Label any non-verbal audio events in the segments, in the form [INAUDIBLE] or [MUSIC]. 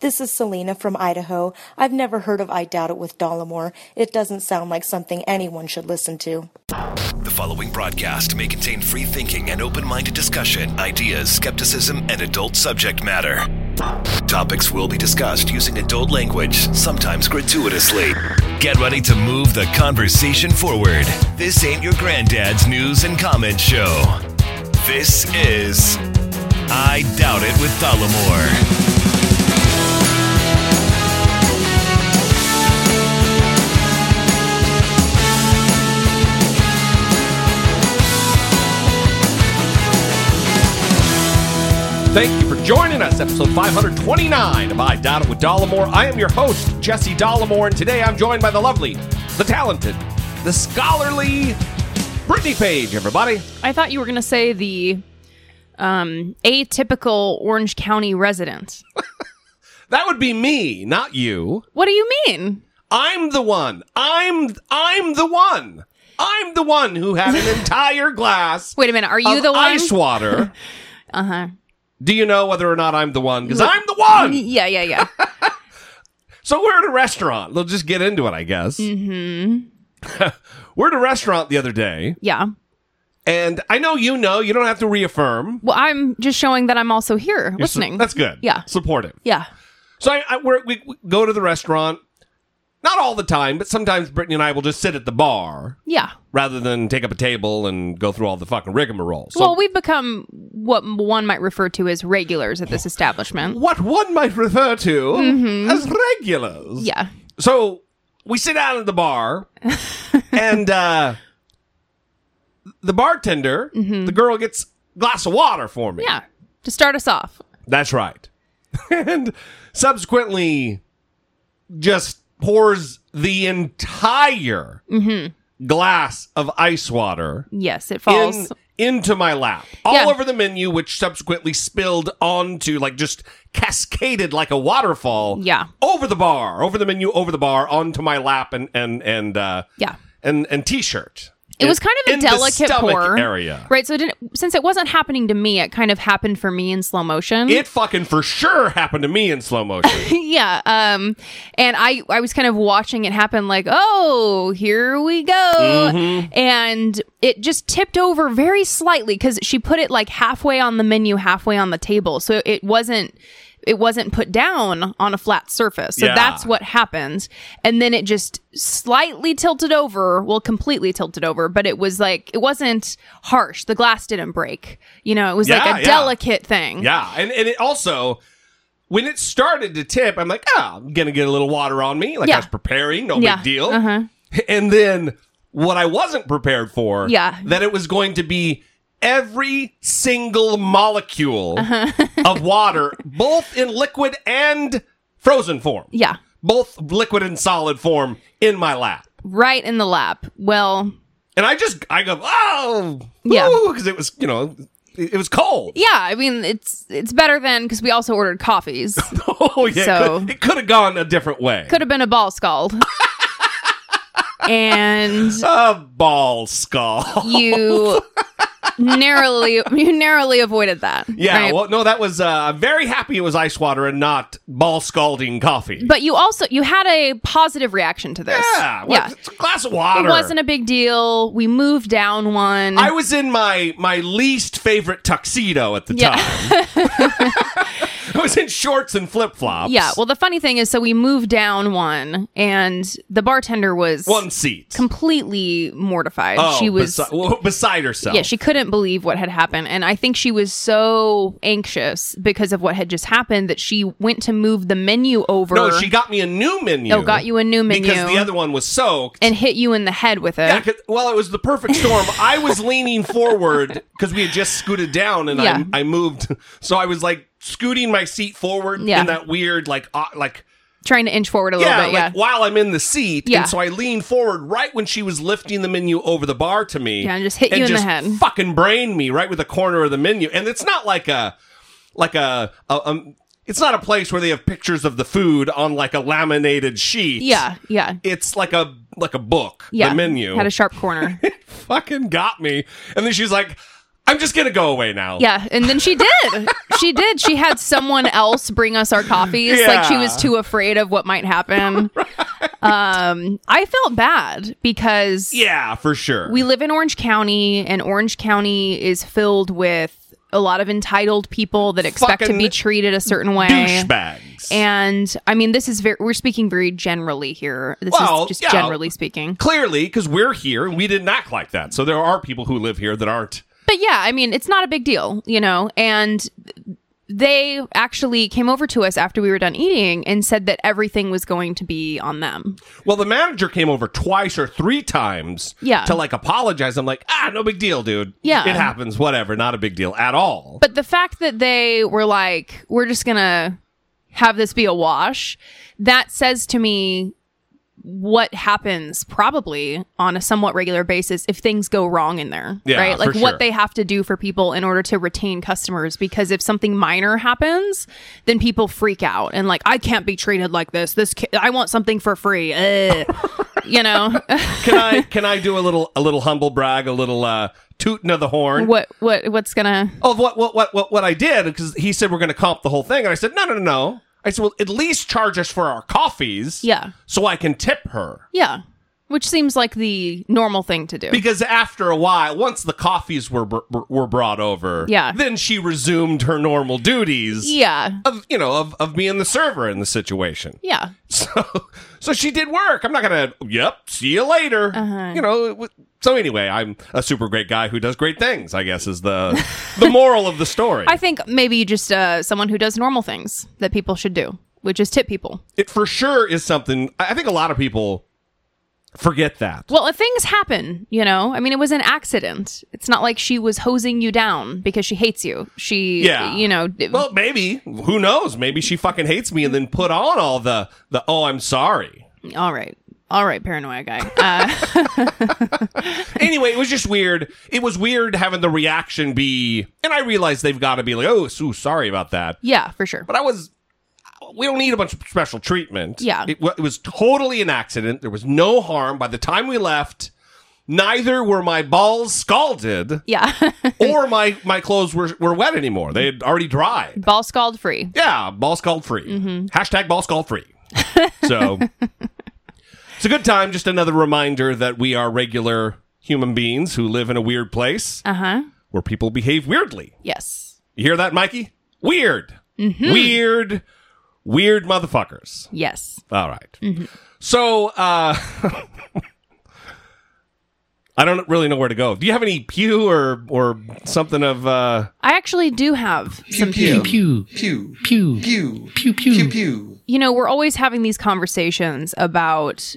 This is Selena from Idaho. I've never heard of I Doubt It with Dollemore. It doesn't sound like something anyone should listen to. The following broadcast may contain free thinking and open minded discussion, ideas, skepticism, and adult subject matter. Topics will be discussed using adult language, sometimes gratuitously. Get ready to move the conversation forward. This ain't your granddad's news and comment show. This is I Doubt It with Dollemore. Thank you for joining us, episode 529 of I Doubt It with Dollemore. I am your host, Jesse Dollemore, and today I'm joined by the lovely, the talented, the scholarly Brittany Page, everybody. I thought you were going to say the um, atypical Orange County resident. [LAUGHS] That would be me, not you. What do you mean? I'm the one. I'm I'm the one. I'm the one who had an [LAUGHS] entire glass Wait a minute. Are you the one? ice water. [LAUGHS] Uh huh. Do you know whether or not I'm the one? Because I'm the one. Yeah, yeah, yeah. [LAUGHS] So we're at a restaurant. We'll just get into it, I guess. Mm-hmm. [LAUGHS] we're at a restaurant the other day, yeah. and I know you know. You don't have to reaffirm. Well, I'm just showing that I'm also here You're su- listening. that's good. Yeah. supportive. yeah. So I, I we're, we, we go to the restaurant. Not all the time, but sometimes Brittany and I will just sit at the bar Yeah. rather than take up a table and go through all the fucking rigmarole. So well, we've become what one might refer to as regulars at this establishment. what one might refer to as regulars. Mm-hmm. Yeah. So we sit down at the bar, [LAUGHS] and uh, the bartender, the girl, gets a glass of water for me. Mm-hmm. Yeah. To start us off. That's right. [LAUGHS] and subsequently, just pours the entire glass of ice water Yes, it falls. in, into my lap, all Yeah. over the menu, which subsequently spilled onto, like, just cascaded like a waterfall. Yeah. over the bar, over the menu, over the bar, onto my lap and and and uh, yeah. and and t-shirt. It was kind of a delicate pour. area. Right. So it didn't, since it wasn't happening to me, it kind of happened for me in slow motion. It fucking for sure happened to me in slow motion. [LAUGHS] yeah. Um, and I, I was kind of watching it happen like, oh, here we go. Mm-hmm. And it just tipped over very slightly because she put it like halfway on the menu, halfway on the table. So it wasn't, it wasn't put down on a flat surface. So Yeah. that's what happened. And then it just slightly tilted over, well, completely tilted over, but it was like, it wasn't harsh. The glass didn't break. You know, it was Yeah, like a yeah. delicate thing. yeah, and and it also. When it started to tip, I'm like, oh, I'm gonna get a little water on me. Like. I was preparing, no big deal. Uh-huh. And then what I wasn't prepared for, Yeah. that it was going to be every single molecule Uh-huh. of water, both in liquid and frozen form. Yeah. both liquid and solid form in my lap. Right in the lap. Well, And I just, I go, oh, Yeah. because it was, you know, it, was cold. Yeah, I mean it's it's better than because we also ordered coffees. [LAUGHS] Oh, yeah. So- it could- have gone a different way. Could have been a ball scald. [LAUGHS] and a ball scald. you narrowly [LAUGHS] you narrowly avoided that. yeah, right? well, no, that was, uh, very happy it was ice water and not ball scalding coffee. but you also you had a positive reaction to this. yeah, well, it's a glass of water. It wasn't a big deal. We moved down one. I was in my my least favorite tuxedo at the Yeah. time. [LAUGHS] Was in shorts and flip flops. yeah, well the funny thing is so we moved down one and the bartender was one seat. completely mortified. oh, she was besi- well, beside herself. Yeah, she couldn't believe what had happened. And I think she was so anxious because of what had just happened that she went to move the menu over no, she got me a new menu. Oh, got you a new menu. because the other one was soaked. and hit you in the head with it. Yeah, well, it was the perfect storm. I was leaning forward because we had just scooted down, and Yeah. I, I moved. So I was like scooting my seat forward Yeah. in that weird, like, uh, like Trying to inch forward a little yeah, bit. like Yeah. while I'm in the seat. Yeah. And so I leaned forward right when she was lifting the menu over the bar to me. Yeah, and just hit you in the head. Fucking brain me right with the corner of the menu. And it's not like a like a, a um it's not a place where they have pictures of the food on like a laminated sheet. Yeah. Yeah. It's like a like a book. Yeah. The menu Had a sharp corner. [LAUGHS] fucking got me. And then she's like, I'm just gonna go away now. Yeah, and then she did. she did. She had someone else bring us our coffees. Like she was too afraid of what might happen. [LAUGHS] Um, I felt bad because Yeah, for sure. we live in Orange County, and Orange County is filled with a lot of entitled people that expect to be treated a certain way. douchebags. And I mean, this is very, we're speaking very generally here. This Well, is just yeah. generally speaking. Clearly, because we're here and we didn't act like that. So there are people who live here that aren't. But yeah, I mean, it's not a big deal, you know? And they actually came over to us after we were done eating and said that everything was going to be on them. Well, the manager came over twice or three times Yeah. to like apologize. I'm like, ah, no big deal, dude. Yeah. It happens, whatever. Not a big deal at all. But the fact that they were like, we're just going to have this be a wash, that says to me what happens probably on a somewhat regular basis if things go wrong in there, Yeah, right? Like what sure. they have to do for people in order to retain customers. Because if something minor happens, then people freak out and like, I can't be treated like this. This ca- I want something for free. [LAUGHS] You know [LAUGHS] can I can I do a little a little humble brag, a little uh tooting of the horn? what what what's gonna Oh, what what what what what I did because he said we're going to comp the whole thing, and I said no no no no. I said well at least charge us for our coffees, Yeah. so I can tip her. yeah, which seems like the normal thing to do. Because after a while, once the coffees were br- were brought over, Yeah. then she resumed her normal duties. yeah, Of you know of of being the server in the situation. yeah. [LAUGHS] So so she did work. I'm not gonna. Yep. See you later. Uh-huh. You know. it So anyway, I'm a super great guy who does great things. I guess is the the [LAUGHS] moral of the story. I think maybe just uh, someone who does normal things that people should do, which is tip people. it for sure is something. I I think a lot of people forget that. Well, if things happen, you know, I mean, it was an accident. It's not like she was hosing you down because she hates you. She, Yeah. you know, Well, maybe. Who knows? Maybe she fucking hates me and then put on all the the. Oh, I'm sorry. all right. All right, paranoia guy. Uh, [LAUGHS] anyway, it was just weird. It was weird having the reaction be, and I realized they've got to be like, "Oh, so sorry about that." yeah, for sure. But I was, we don't need a bunch of special treatment. Yeah. it, it was totally an accident. There was no harm. By the time we left, neither were my balls scalded Yeah. [LAUGHS] or my my clothes were were wet anymore. They had already dried. Ball scald free. Yeah, ball scald free. Mm-hmm. Hashtag ball scald free. [LAUGHS] so it's a good time. Just another reminder that we are regular human beings who live in a weird place Uh huh. where people behave weirdly. Yes. You hear that, Mikey? Weird. Mm-hmm. Weird. Weird motherfuckers. Yes. All right. Mm-hmm. So, uh, [LAUGHS] I don't really know where to go. Do you have any pew or or something of uh I actually do have some pew. pew, Pew. pew, Pew. pew, pew. Pew pew. you know, we're always having these conversations about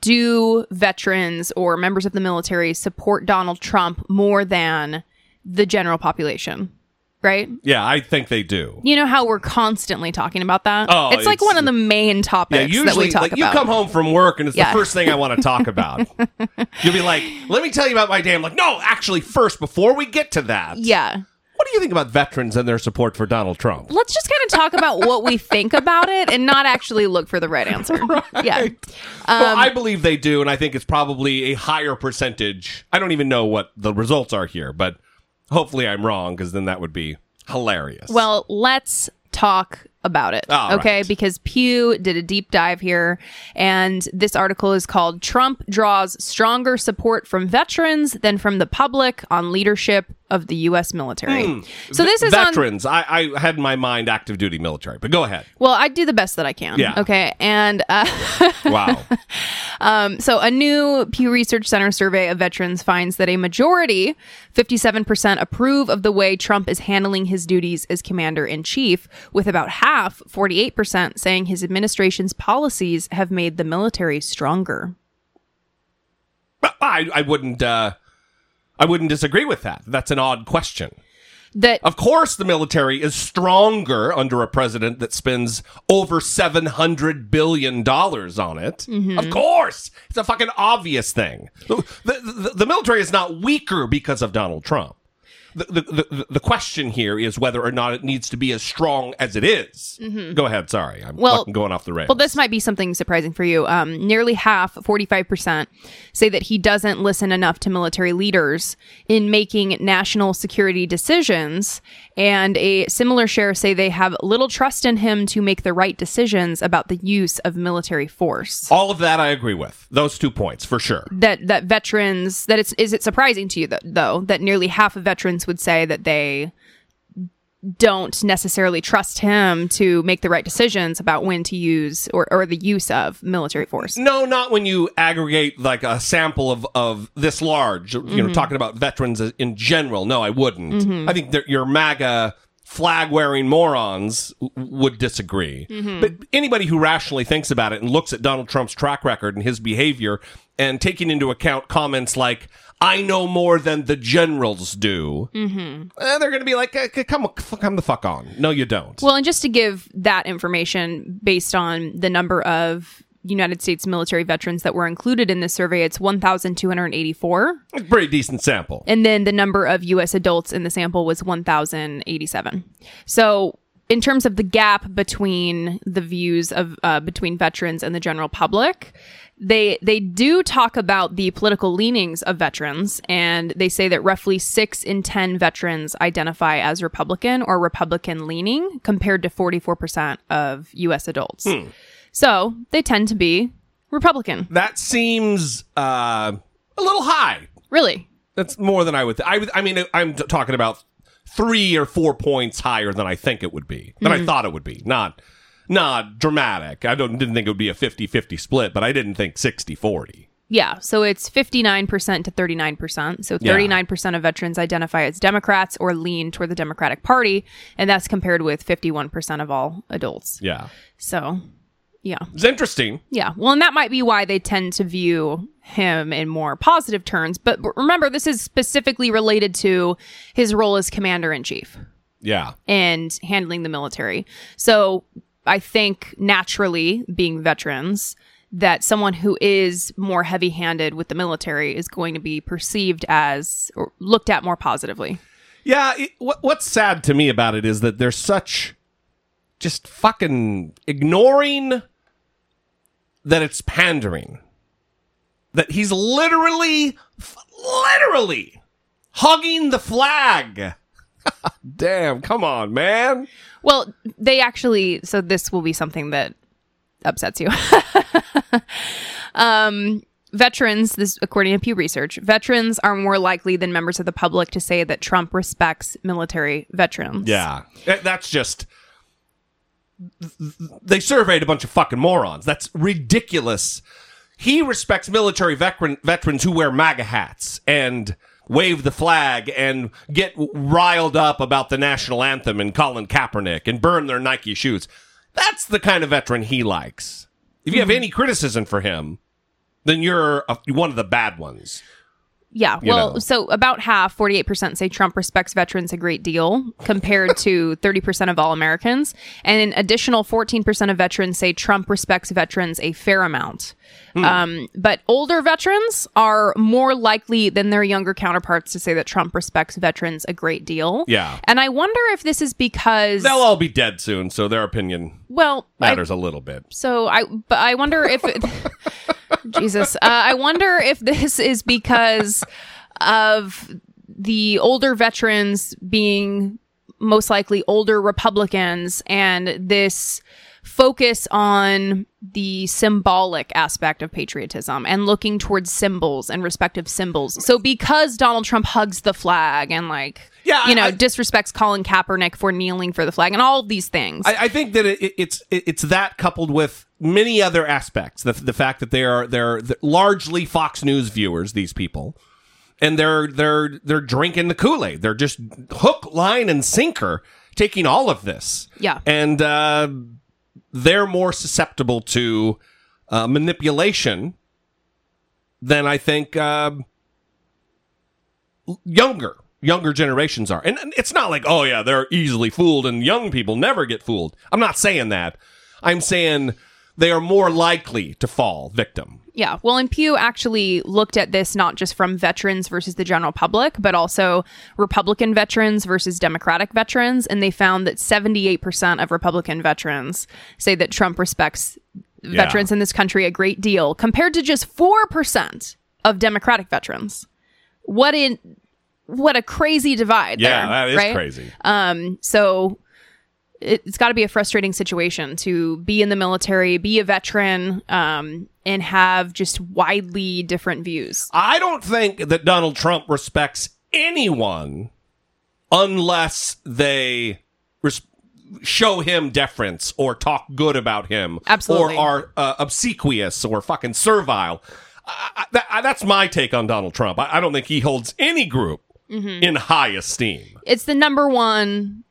do veterans or members of the military support Donald Trump more than the general population? Right? Yeah, I think they do. You know how we're constantly talking about that? Oh, it's like it's- one of the main Yeah, topics that usually we talk like about. you come home from work and it's Yeah. the first thing I want to talk about. [LAUGHS] You'll be like, "Let me tell you about my day." I'm like, "No, actually, first before we get to that, yeah. what do you think about veterans and their support for Donald Trump?" Let's just kind of talk about what we think about it and not actually look for the right answer. [LAUGHS] Yeah. well, Um, I believe they do, and I think it's probably a higher percentage. I don't even know what the results are here, but hopefully I'm wrong because then that would be hilarious. Well, let's talk about it. All okay. right. Because Pew did a deep dive here, and this article is called Trump Draws Stronger Support from Veterans Than from the Public on Leadership of the U.S. Military. So this is on. veterans. I, I had in my mind active duty military, but go ahead. Well, I do the best that I can. Yeah. Okay. And uh, [LAUGHS] Wow. So, a new Pew Research Center survey of veterans finds that a majority, 57%, approve of the way Trump is handling his duties as commander in chief, with about half, 48%, saying his administration's policies have made the military stronger. I, I wouldn't. Uh, I wouldn't disagree with that. That's an odd question. That Of course, the military is stronger under a president that spends over seven hundred billion dollars on it. Mm-hmm. Of course, it's a fucking obvious thing. The, the, the military is not weaker because of Donald Trump. The, the, the, the question here is whether or not it needs to be as strong as it is. Go ahead. Sorry, I'm Mm-hmm. Well- fucking going off the rails. Well, this might be something surprising for you. Um, nearly half, 45%, say that he doesn't listen enough to military leaders in making national security decisions. And a similar share say they have little trust in him to make the right decisions about the use of military force. All of that I agree with. Those two points for sure. That that veterans that it's is it surprising to you that, though that nearly half of veterans would say that they don't necessarily trust him to make the right decisions about when to use or, or the use of military force. No, not when you aggregate like a sample of, of this large, you Mm-hmm. know, talking about veterans in general. No, I wouldn't. I think that your MAGA flag wearing morons w- would disagree. Mm-hmm. But anybody who rationally thinks about it and looks at Donald Trump's track record and his behavior and taking into account comments like, I know more than the generals do, mm-hmm. they're going to be like, "Eh, come, come the fuck on. No, you don't. Well, and just to give that information based on the number of United States military veterans that were included in this survey, it's 1,284. Pretty decent sample. And then the number of US adults in the sample was 1,087. So, in terms of the gap between the views of uh, between veterans and the general public, they they do talk about the political leanings of veterans, and they say that roughly six in ten veterans identify as Republican or Republican leaning, compared to forty four percent of U.S. adults. So they tend to be Republican. That seems uh, a little high. Really, That's more than I would. I. I mean, I'm t- talking about three or four points higher than I think it would be. Than I thought it would be. Not, not dramatic. I don't didn't think it would be a 50-50 split, but I didn't think 60-40. Yeah, so it's 59% to 39%. So 39% of veterans identify as Democrats or lean toward the Democratic Party, and that's compared with 51% of all adults. Yeah, So, yeah. it's interesting. Yeah. Well, and that might be why they tend to view him in more positive terms, but but remember this is specifically related to his role as commander in chief Yeah, and handling the military. So I think naturally, being veterans, that someone who is more heavy handed with the military is going to be perceived as or looked at more positively. yeah. It, what, what's sad to me about it is that there's such just fucking ignoring that it's pandering. That he's literally, literally hugging the flag. [LAUGHS] Damn, come on, man. Well, they actually, so this will be something that upsets you. [LAUGHS] um, veterans, this according to Pew Research, veterans are more likely than members of the public to say that Trump respects military veterans. Yeah. That's just. They surveyed a bunch of fucking morons. That's ridiculous. He respects military veteran, veterans who wear MAGA hats and wave the flag and get riled up about the national anthem and Colin Kaepernick and burn their Nike shoes. That's the kind of veteran he likes. If you have mm-hmm. any criticism for him, then you're a, one of the bad ones. Yeah. Well, know. so about half, 48% say Trump respects veterans a great deal compared to [LAUGHS] 30% of all Americans. And an additional 14% of veterans say Trump respects veterans a fair amount. Hmm. Um, but older veterans are more likely than their younger counterparts to say that Trump respects veterans a great deal. Yeah. And I wonder if this is because, They'll all be dead soon, so their opinion well, matters a little bit. so I, but I wonder if, [LAUGHS] [LAUGHS] Jesus, uh, I wonder if this is because of the older veterans being most likely older Republicans and this focus on the symbolic aspect of patriotism and looking towards symbols and respective symbols. So because Donald Trump hugs the flag and like, Yeah, you know, I- disrespects Colin Kaepernick for kneeling for the flag and all of these things. I, I think that it, it's it, it's that coupled with many other aspects. The the fact that they are they're largely Fox News viewers. These people, and they're they're they're drinking the Kool Aid. They're just hook, line, and sinker taking all of this. Yeah. and uh, they're more susceptible to uh, manipulation than I think. Uh, younger younger generations are and and it's not like oh yeah they're easily fooled and young people never get fooled i'm not saying that i'm saying they are more likely to fall victim. Yeah. Well, and Pew actually looked at this not just from veterans versus the general public, but also Republican veterans versus Democratic veterans. And they found that 78% of Republican veterans say that Trump respects veterans in this country a great deal compared to just 4% of Democratic veterans. What in what a crazy divide Yeah, there, that is right? crazy. Um, so it's got to be a frustrating situation to be in the military, be a veteran, um, and have just widely different views. I don't think that Donald Trump respects anyone unless they res- show him deference or talk good about him, Absolutely. or are uh, obsequious or fucking servile. I, I, that, that's my take on Donald Trump. I, I don't think he holds any group Mm-hmm. in high esteem. It's the number one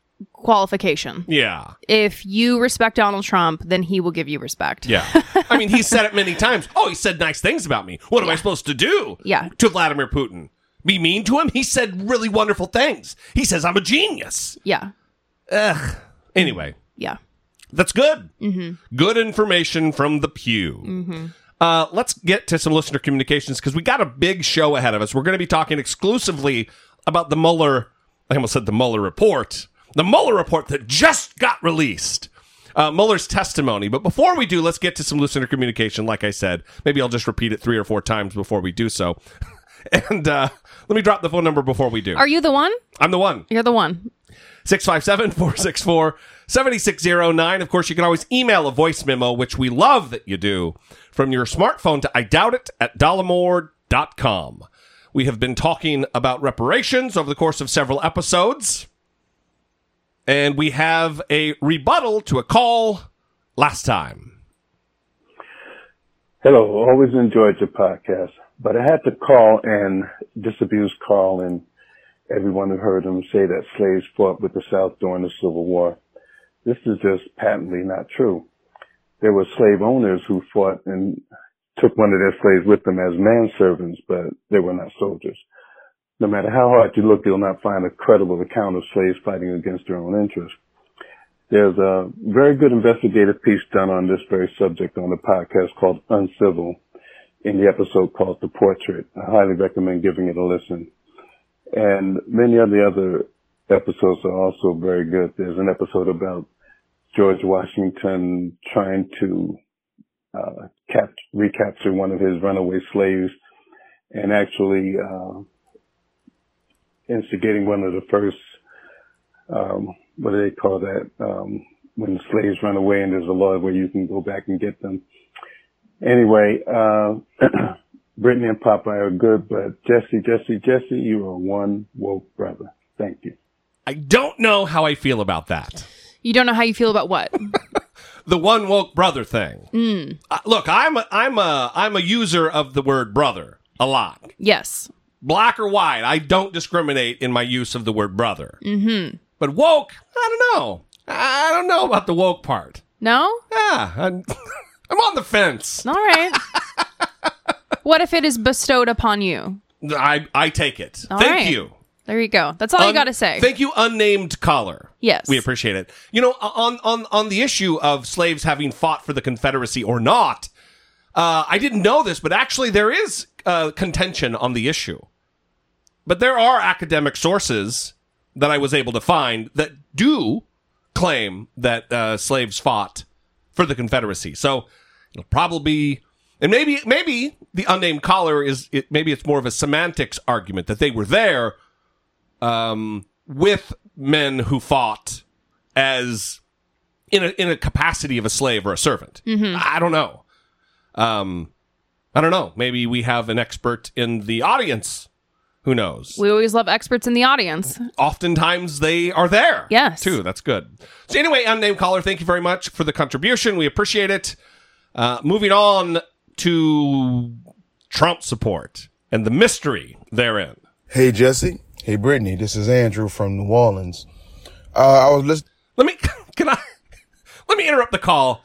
qualification. Yeah. If you respect Donald Trump, then he will give you respect. Yeah. [LAUGHS] I mean, he said it many times. Oh, he said nice things about me. What am I supposed to do? Yeah. To Vladimir Putin? Be mean to him? He said really wonderful things. He says I'm a genius. Yeah. Ugh. Anyway, Yeah. that's good. Mm-hmm. Good information from the pew. Mm-hmm. Uh, let's get to some listener communications because we got a big show ahead of us. We're going to be talking exclusively about the Mueller. I almost said the Mueller report. The Mueller report that just got released. Uh, Mueller's testimony. But before we do, let's get to some listener communication. Like I said, maybe I'll just repeat it three or four times before we do so. [LAUGHS] and uh, let me drop the phone number before we do. Are you the one? I'm the one. You're the one. 657 464 7609. Of course, you can always email a voice memo, which we love that you do, from your smartphone to I doubt it at dollemore.com. We have been talking about reparations over the course of several episodes, and we have a rebuttal to a call last time. Hello, always enjoyed your podcast, but I had to call and disabuse Carl and everyone who heard him say that slaves fought with the South during the Civil War. This is just patently not true. There were slave owners who fought and took one of their slaves with them as manservants, but they were not soldiers. No matter how hard you look, you'll not find a credible account of slaves fighting against their own interests. There's a very good investigative piece done on this very subject on the podcast called Uncivil in the episode called The Portrait. I highly recommend giving it a listen. And many of the other episodes are also very good. There's an episode about George Washington trying to uh, cap- recapture one of his runaway slaves and actually uh, instigating one of the first um, what do they call that? Um, when slaves run away and there's a law where you can go back and get them. Anyway, uh, [CLEARS THROAT] Brittany and Popeye are good, but Jesse, Jesse, Jesse, you are one woke brother. Thank you. I don't know how I feel about that. You don't know how you feel about what? [LAUGHS] the one woke brother thing. Uh, look, I'm a, I'm a I'm a user of the word brother a lot. yes. Black or white, I don't discriminate in my use of the word brother. Mm-hmm. But woke, I don't know. I don't know about the woke part. No? Yeah, I'm, [LAUGHS] I'm on the fence. All right. what if it is bestowed upon you? I I take it. All Thank right. you. There you go. That's all you got to say. Thank you, unnamed caller. Yes. We appreciate it. You know, on on on the issue of slaves having fought for the Confederacy or not, uh, I didn't know this, but actually there is uh, contention on the issue. But there are academic sources that I was able to find that do claim that uh, slaves fought for the Confederacy. So it'll probably be, and maybe maybe the unnamed caller is it, maybe it's more of a semantics argument that they were there um, with men who fought as in a in a capacity of a slave or a servant. I don't know. Um, I don't know. Maybe we have an expert in the audience. Who knows? we always love experts in the audience. Oftentimes they are there. Yes. Too. That's good. So anyway, unnamed caller, thank you very much for the contribution. We appreciate it. Uh, moving on to Trump support and the mystery therein. Hey Jesse. Hey Brittany. This is Andrew from New Orleans. Uh, I was listening. Let me [LAUGHS] can I let me interrupt the call.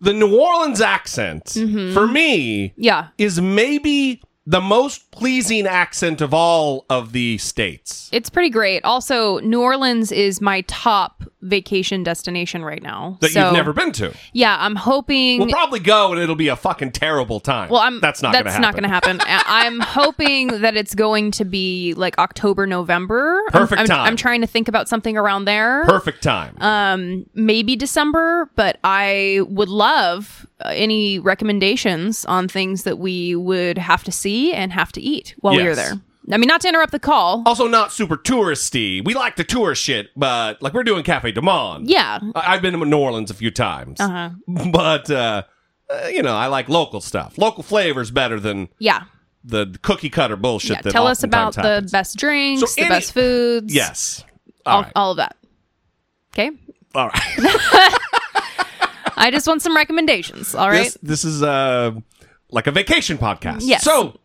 The New Orleans accent for me Yeah. is maybe the most pleasing accent of all of the states. It's pretty great. Also, New Orleans is my top vacation destination right now. That So, you've never been to. Yeah, I'm hoping. We'll probably go and it'll be a fucking terrible time. Well, I'm. That's not That's going to happen. not going to happen. I'm [LAUGHS] hoping that it's going to be like October, November. I'm- Perfect I'm, time. I'm trying to think about something around there. Perfect time. Um, maybe December, but I would love any recommendations on things that we would have to see and have to eat while we Yes. are there. I mean, not to interrupt the call. also, not super touristy. We like the tourist shit, but like we're doing Cafe Du Monde. Yeah. I- I've been to New Orleans a few times. Uh-huh. [LAUGHS] But, uh, uh, you know, I like local stuff. Local flavors better than Yeah. the cookie cutter bullshit Yeah. that Tell us about oftentimes the best drinks, So the any- best foods. Yes. All All, right. all of that. Okay. All right. [LAUGHS] I just want some recommendations. All right. This, this is uh, like a vacation podcast. Yes. So,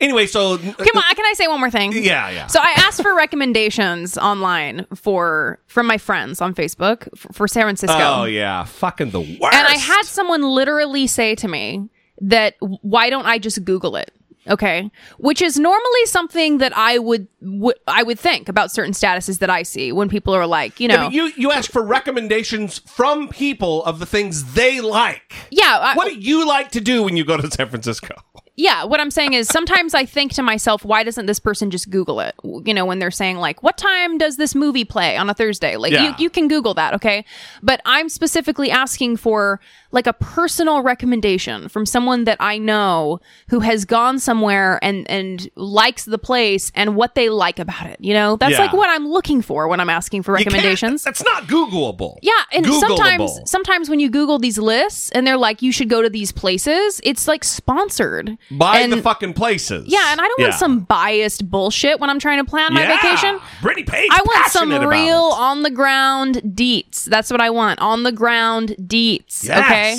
anyway, so. Come on, can I say one more thing? Yeah, yeah. So I asked for recommendations online for from my friends on Facebook for, for San Francisco. Oh, yeah. Fucking the worst. And I had someone literally say to me that why don't I just Google it? Okay, which is normally something that I would w- I would think about certain statuses that I see when people are like, you know, Yeah, you you ask for recommendations from people of the things they like. yeah, I- What do you like to do when you go to San Francisco? Yeah. What I'm saying is sometimes I think to myself, why doesn't this person just Google it? You know, when they're saying like, what time does this movie play on a Thursday? Like, Yeah. you you can Google that, okay? But I'm specifically asking for like a personal recommendation from someone that I know who has gone somewhere and and likes the place and what they like about it. You know, that's Yeah. like what I'm looking for when I'm asking for recommendations. That's not Googleable. Yeah, and Googleable. sometimes sometimes when you Google these lists and they're like, you should go to these places, it's like sponsored Buy and, the fucking places. Yeah, and I don't want some biased bullshit when I'm trying to plan my Yeah. vacation. Brittany Page. I want some real on the ground deets. That's what I want. On the ground deets. Okay.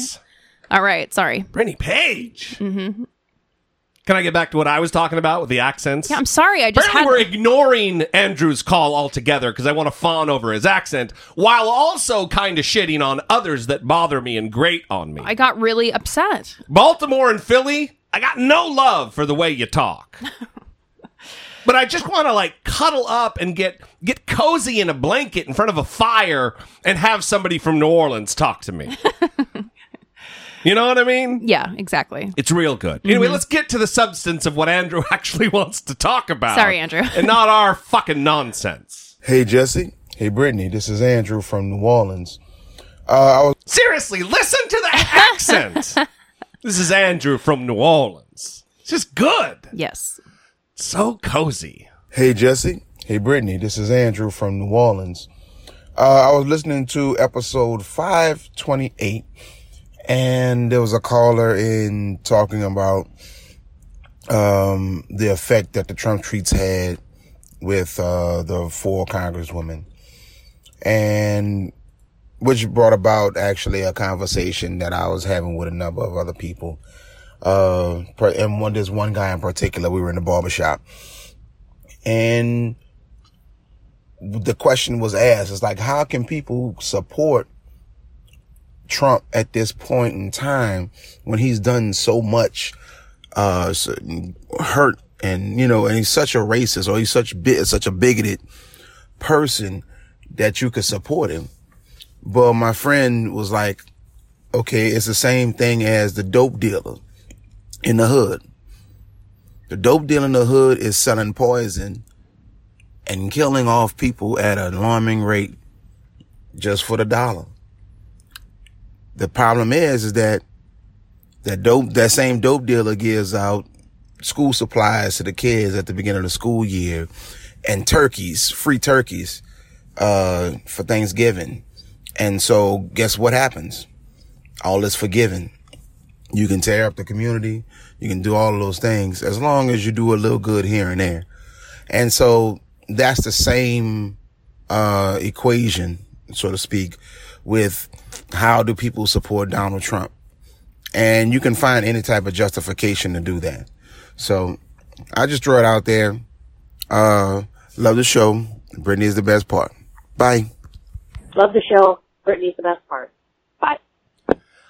All right. Sorry. Brittany Page. Mm-hmm. Can I get back to what I was talking about with the accents? Yeah, I'm sorry. I just Apparently, had. we're ignoring Andrew's call altogether because I want to fawn over his accent while also kind of shitting on others that bother me and grate on me. I got really upset. Baltimore and Philly, I got no love for the way you talk. [LAUGHS] but I just want to like cuddle up and get get cozy in a blanket in front of a fire and have somebody from New Orleans talk to me. [LAUGHS] you know what I mean? Yeah, exactly. It's real good. Mm-hmm. Anyway, let's get to the substance of what Andrew [LAUGHS] actually wants to talk about. Sorry, Andrew. and not our fucking nonsense. Hey, Jesse. Hey, Brittany. This is Andrew from New Orleans. Uh, I was Seriously, listen to the accent. This is Andrew from New Orleans. It's just good. Yes. So cozy. Hey, Jesse. Hey, Brittany. This is Andrew from New Orleans. Uh, I was listening to episode 528 and there was a caller in talking about, um, the effect that the Trump tweets had with, uh, the four congresswomen and which brought about actually a conversation that I was having with a number of other people. Uh, and one, there's one guy in particular, we were in the barbershop and the question was asked, it's like, how can people support Trump at this point in time when he's done so much, uh, hurt and, you know, and he's such a racist or he's such bit, such a bigoted person that you could support him. But my friend was like, okay, it's the same thing as the dope dealer in the hood. The dope dealer in the hood is selling poison and killing off people at an alarming rate just for the dollar. The problem is, is that that dope, that same dope dealer gives out school supplies to the kids at the beginning of the school year and turkeys, free turkeys, uh, for Thanksgiving. And so guess what happens? All is forgiven. You can tear up the community. You can do all of those things as long as you do a little good here and there. And so that's the same, uh, equation, so to speak, with how do people support Donald Trump? And you can find any type of justification to do that. So I just throw it out there. Uh, love the show. Brittany is the best part. Bye. Love the show. Brittany's the best part. Bye.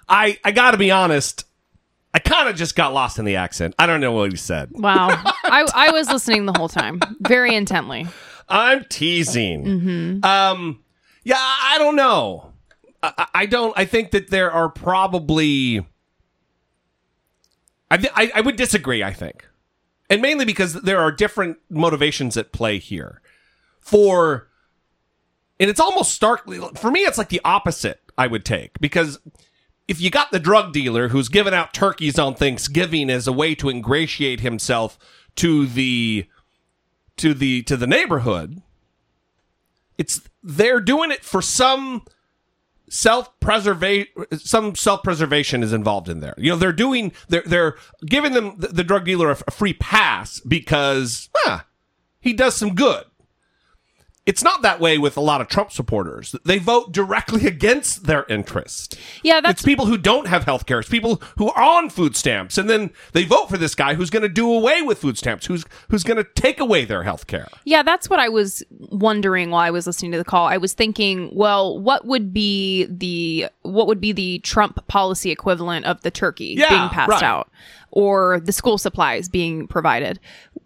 I, I gotta be honest. I kind of just got lost in the accent. I don't know what he said. Wow. [LAUGHS] I, I was listening the whole time, very intently. I'm teasing. Um, yeah, I I don't know. I, I- I don't. I think that there are probably. I, th- I I would disagree. I think, and mainly because there are different motivations at play here. For, and it's almost starkly for me. It's like the opposite. I would take because if you got the drug dealer who's giving out turkeys on Thanksgiving as a way to ingratiate himself to the to the to the neighborhood it's they're doing it for some self-preservation some self-preservation is involved in there you know they're doing they're they're giving them the, the drug dealer a, a free pass because he does some good it's not that way with a lot of Trump supporters. They vote directly against their interest. Yeah, that's it's people who don't have health care. It's people who are on food stamps, and then they vote for this guy who's going to do away with food stamps, who's who's going to take away their health care. Yeah, that's what I was wondering while I was listening to the call. I was thinking, well, what would be the what would be the Trump policy equivalent of the turkey Yeah, being passed right. out or the school supplies being provided?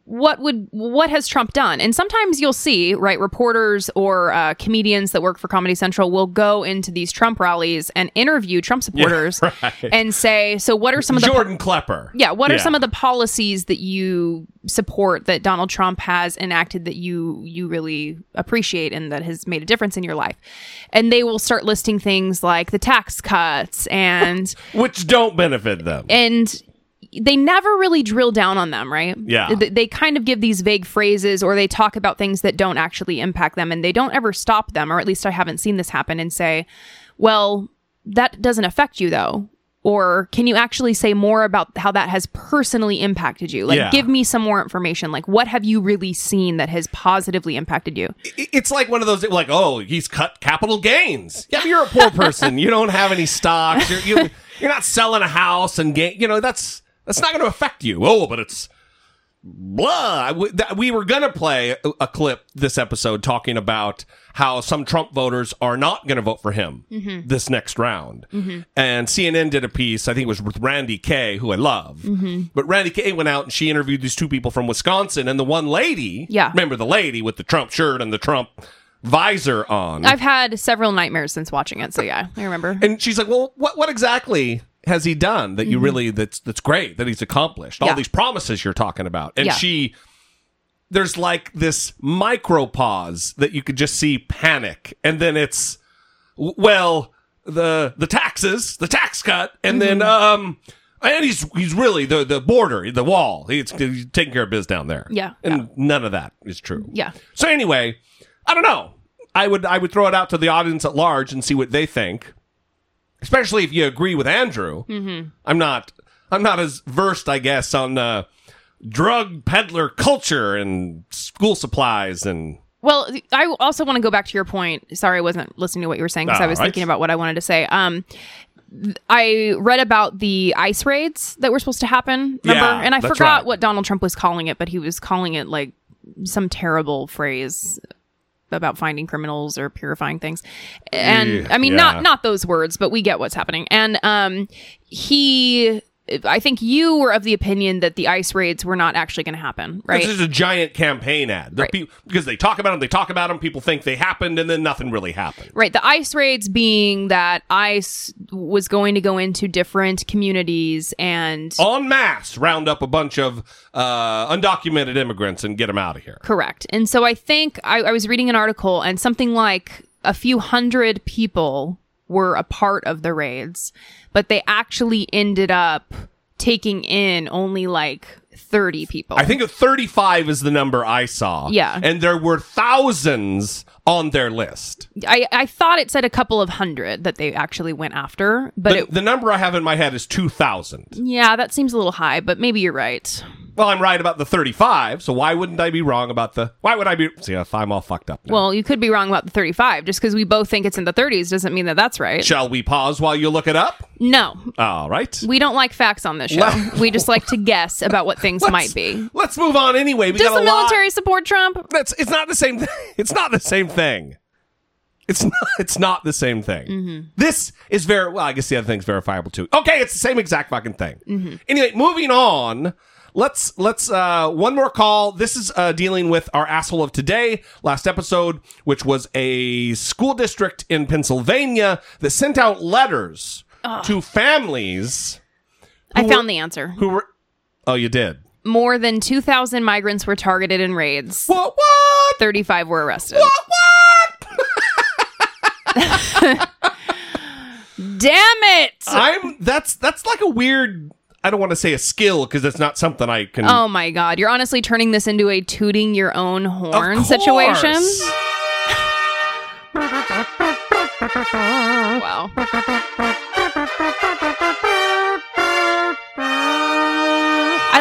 What would what has Trump done? And sometimes you'll see, right, reporters or uh, comedians that work for Comedy Central will go into these Trump rallies and interview Trump supporters [LAUGHS] right. and say, so what are some of the Jordan Klepper. yeah, what are some of the policies that you support that Donald Trump has enacted that you you really appreciate and that has made a difference in your life? And they will start listing things like the tax cuts and [LAUGHS] which don't benefit them? and they never really drill down on them, right? Yeah. Th- They kind of give these vague phrases or they talk about things that don't actually impact them and they don't ever stop them, or at least I haven't seen this happen and say, well, that doesn't affect you though. Or can you actually say more about how that has personally impacted you? Like, Yeah. give me some more information. Like, what have you really seen that has positively impacted you? It's like one of those like, oh, he's cut capital gains. Yeah, but you're a poor person. you don't have any stocks. You're you, you're not selling a house and gain. You know that's that's not going to affect you. Oh, but it's blah. We, that, we were going to play a, a clip this episode talking about how some Trump voters are not going to vote for him mm-hmm. this next round. Mm-hmm. And CNN did a piece, I think it was with Randi Kaye, who I love. Mm-hmm. But Randi Kaye went out and she interviewed these two people from Wisconsin. And the one lady, Yeah. remember the lady with the Trump shirt and the Trump visor on. I've had several nightmares since watching it. So, yeah, I remember. and she's like, "Well, what what exactly has he done that you really that's that's great that he's accomplished? All Mm-hmm. Yeah. these promises you're talking about." And Yeah. she there's like this micro pause that you could just see panic and then it's well, the the taxes, the tax cut and then Mm-hmm. um and he's he's really the the border, the wall. He's, he's taking care of biz down there. Yeah, And none of that is true. Yeah. So anyway, I don't know. I would I would throw it out to the audience at large and see what they think. Especially if you agree with Andrew. Mm-hmm. I'm not I'm not as versed, I guess, on uh, drug peddler culture and school supplies and Well, I also want to go back to your point. Sorry, I wasn't listening to what you were saying because I was right. thinking about what I wanted to say. Um, I read about the ice raids that were supposed to happen. Remember? Yeah, and I forgot right. what Donald Trump was calling it, but he was calling it like some terrible phrase about finding criminals or purifying things. And I mean, yeah. not not those words, but we get what's happening. And um, he. I think you were of the opinion that the ice raids were not actually going to happen, right? This is a giant campaign ad. The Right. peop- because they talk about them, they talk about them, people think they happened, and then nothing really happened. Right. The ICE raids being that ICE was going to go into different communities and En masse, round up a bunch of uh, undocumented immigrants and get them out of here. correct. And so I think I, I was reading an article and something like a few hundred people were a part of the raids, but they actually ended up taking in only like 30 people. I think 35 is the number I saw. Yeah. And there were thousands on their list. I, I thought it said a couple of hundred that they actually went after, but But it, the number I have in my head is 2,000. yeah, that seems a little high, but maybe you're right. Well, I'm right about the 35, so why wouldn't I be wrong about the. Why would I be. See, if I'm all fucked up now. Well, you could be wrong about the 35. Just because we both think it's in the 30s doesn't mean that that's right. Shall we pause while you look it up? No, All right. we don't like facts on this show. We just like to guess about what things Let's- might be. Let's move on anyway. We Does got the a lot- military support Trump? That's it's not the same. Thing. [LAUGHS] It's not the same thing. It's not. [LAUGHS] It's not the same thing. Mm-hmm. This is very well. I guess the other thing's verifiable too. Okay, it's the same exact fucking thing. Mm-hmm. Anyway, moving on. Let's let's uh one more call. This is uh dealing with our asshole of today, last episode, which was a school district in Pennsylvania that sent out letters to families I found were- the answer. who were. Oh, you did. More than 2,000 migrants were targeted in raids. What? What? 35 were arrested. What? [LAUGHS] Damn it! I'm that's that's like a weird I don't want to say a skill because it's not something I can Oh my god, you're honestly turning this into a tooting your own horn situation? Wow.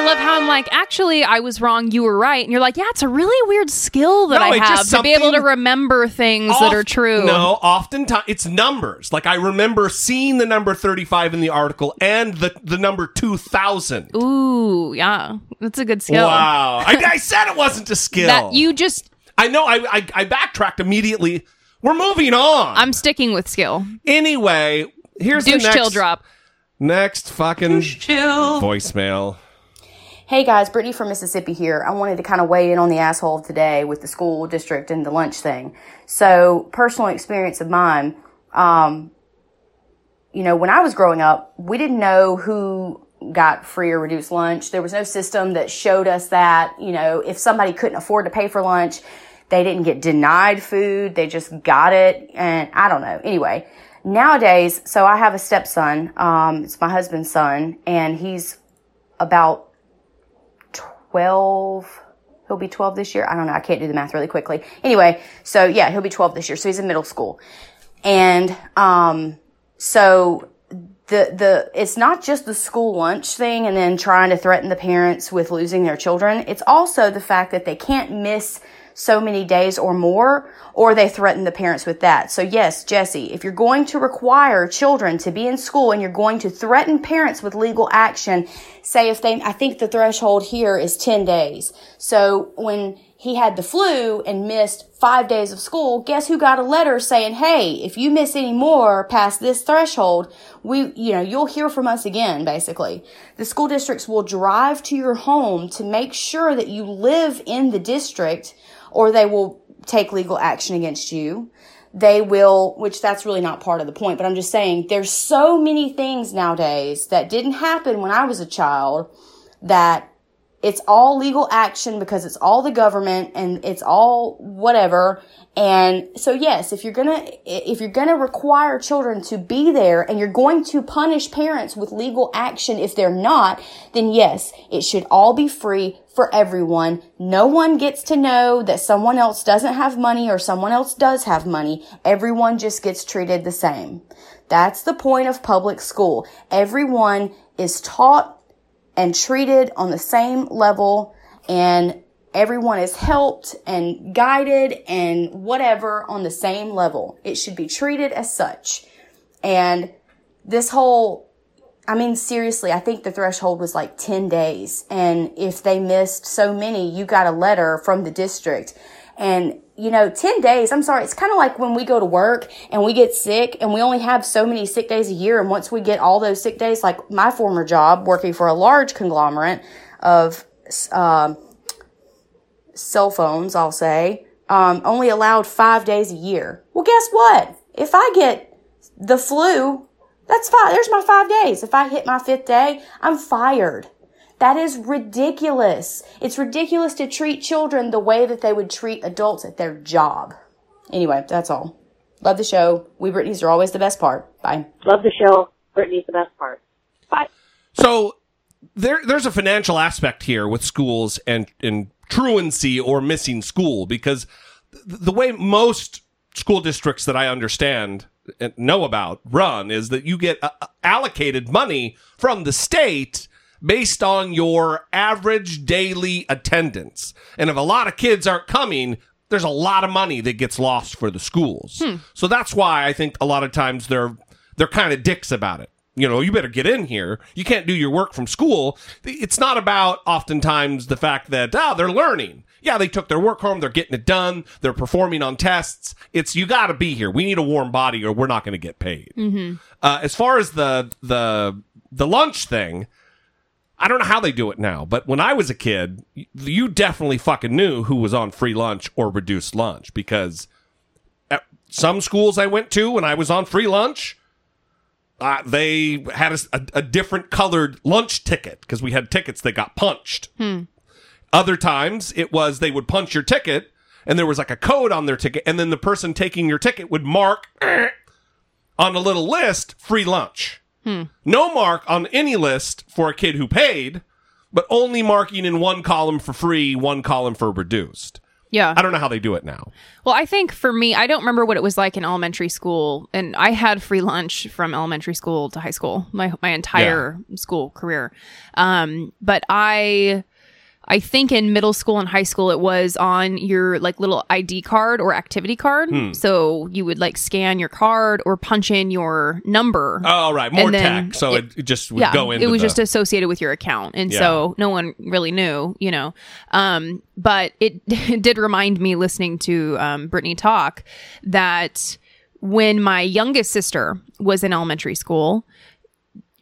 Love how I'm like, actually, I was wrong. You were right. And you're like, yeah, it's a really weird skill that No, I it's have just to be able to something- remember things that are Oft- true. No, oftentimes it's numbers. Like I remember seeing the number 35 in the article and the the number 2000. Ooh, yeah, that's a good skill. Wow. I, [LAUGHS] I said it wasn't a skill. That you just, I know I, I I backtracked immediately. We're moving on. I'm sticking with skill. anyway, here's Douche the next chill drop. Next fucking chill voicemail. Hey guys, Brittany from Mississippi here. I wanted to kind of weigh in on the asshole today with the school district and the lunch thing. So, personal experience of mine, um, you know, when I was growing up, we didn't know who got free or reduced lunch. There was no system that showed us that, you know, if somebody couldn't afford to pay for lunch, they didn't get denied food. They just got it. And I don't know. Anyway, nowadays, so I have a stepson. Um, it's my husband's son and he's about 12 he'll be 12 this year? I don't know i can't do the math really quickly. Anyway so yeah he'll be 12 this year so he's in middle school. And um so the the it's not just the school lunch thing and then trying to threaten the parents with losing their children. It's also the fact that they can't miss so many days or more or they threaten the parents with that so yes jesse if you're going to require children to be in school and you're going to threaten parents with legal action say if they i think the threshold here is 10 days so when he had the flu and missed five days of school, guess who got a letter saying, Hey, if you miss any more past this threshold, we, you know, you'll hear from us again, basically. The school districts will drive to your home to make sure that you live in the district or they will take legal action against you. They will, which that's really not part of the point, but I'm just saying there's so many things nowadays that didn't happen when I was a child that it's all legal action because it's all the government and it's all whatever. And so yes, if you're gonna, if you're gonna require children to be there and you're going to punish parents with legal action if they're not, then yes, it should all be free for everyone. No one gets to know that someone else doesn't have money or someone else does have money. Everyone just gets treated the same. That's the point of public school. Everyone is taught and treated on the same level and everyone is helped and guided and whatever on the same level. It should be treated as such. And this whole, I mean, seriously, I think the threshold was like 10 days. And if they missed so many, you got a letter from the district. And, you know, 10 days, I'm sorry, it's kind of like when we go to work and we get sick and we only have so many sick days a year. And once we get all those sick days, like my former job working for a large conglomerate of, um, cell phones, I'll say, um, only allowed five days a year. Well, guess what? If I get the flu, that's fine. There's my five days. If I hit my fifth day, I'm fired. That is ridiculous. It's ridiculous to treat children the way that they would treat adults at their job. Anyway, that's all. Love the show. We Britneys are always the best part. Bye. Love the show. Brittany's the best part. Bye. So there there's a financial aspect here with schools and and truancy or missing school because th- the way most school districts that I understand and know about run is that you get uh, uh, allocated money from the state based on your average daily attendance. And if a lot of kids aren't coming, there's a lot of money that gets lost for the schools. Hmm. So that's why I think a lot of times they're they're kind of dicks about it. You know, you better get in here. You can't do your work from school. It's not about oftentimes the fact that, oh, they're learning. Yeah, they took their work home. They're getting it done. They're performing on tests. It's you got to be here. We need a warm body, or we're not going to get paid. Uh, as far as the the the lunch thing, I don't know how they do it now, but when I was a kid, you definitely fucking knew who was on free lunch or reduced lunch because at some schools I went to when I was on free lunch, uh, they had a different colored lunch ticket because we had tickets that got punched. Other times it was they would punch your ticket and there was like a code on their ticket, and then the person taking your ticket would mark [CLEARS THROAT] on a little list free lunch. No mark on any list for a kid who paid, but only marking in one column for free, one column for reduced. Yeah. I don't know how they do it now. Well, I think for me, I don't remember what it was like in elementary school, and I had free lunch from elementary school to high school, my my entire school career. Um, but I, I think in middle school and high school, it was on your like little ID card or activity card. Hmm. So you would like scan your card or punch in your number. Oh, right. More tech. So it- it, just would yeah, go in. it was the- just associated with your account, and so no one really knew, you know. Um, but it, it [LAUGHS] did remind me listening to um, Brittany talk that when my youngest sister was in elementary school,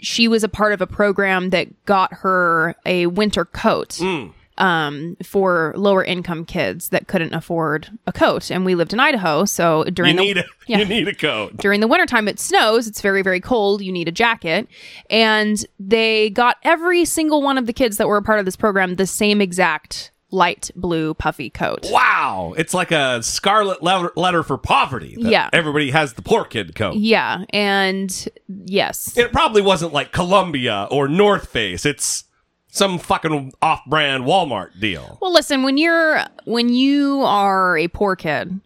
she was a part of a program that got her a winter coat. Mm. Um, for lower income kids that couldn't afford a coat, and we lived in Idaho, so you during the need a [LAUGHS] Yeah. you need a code. during the wintertime it snows it's very very cold you need a jacket and they got every single one of the kids that were a part of this program the same exact light blue puffy coat Wow, it's like a scarlet letter, letter for poverty. Yeah. everybody has the poor kid coat. yeah and yes It probably wasn't like Columbia or North Face. It's some fucking off-brand Walmart deal. well listen when you're when you are a poor kid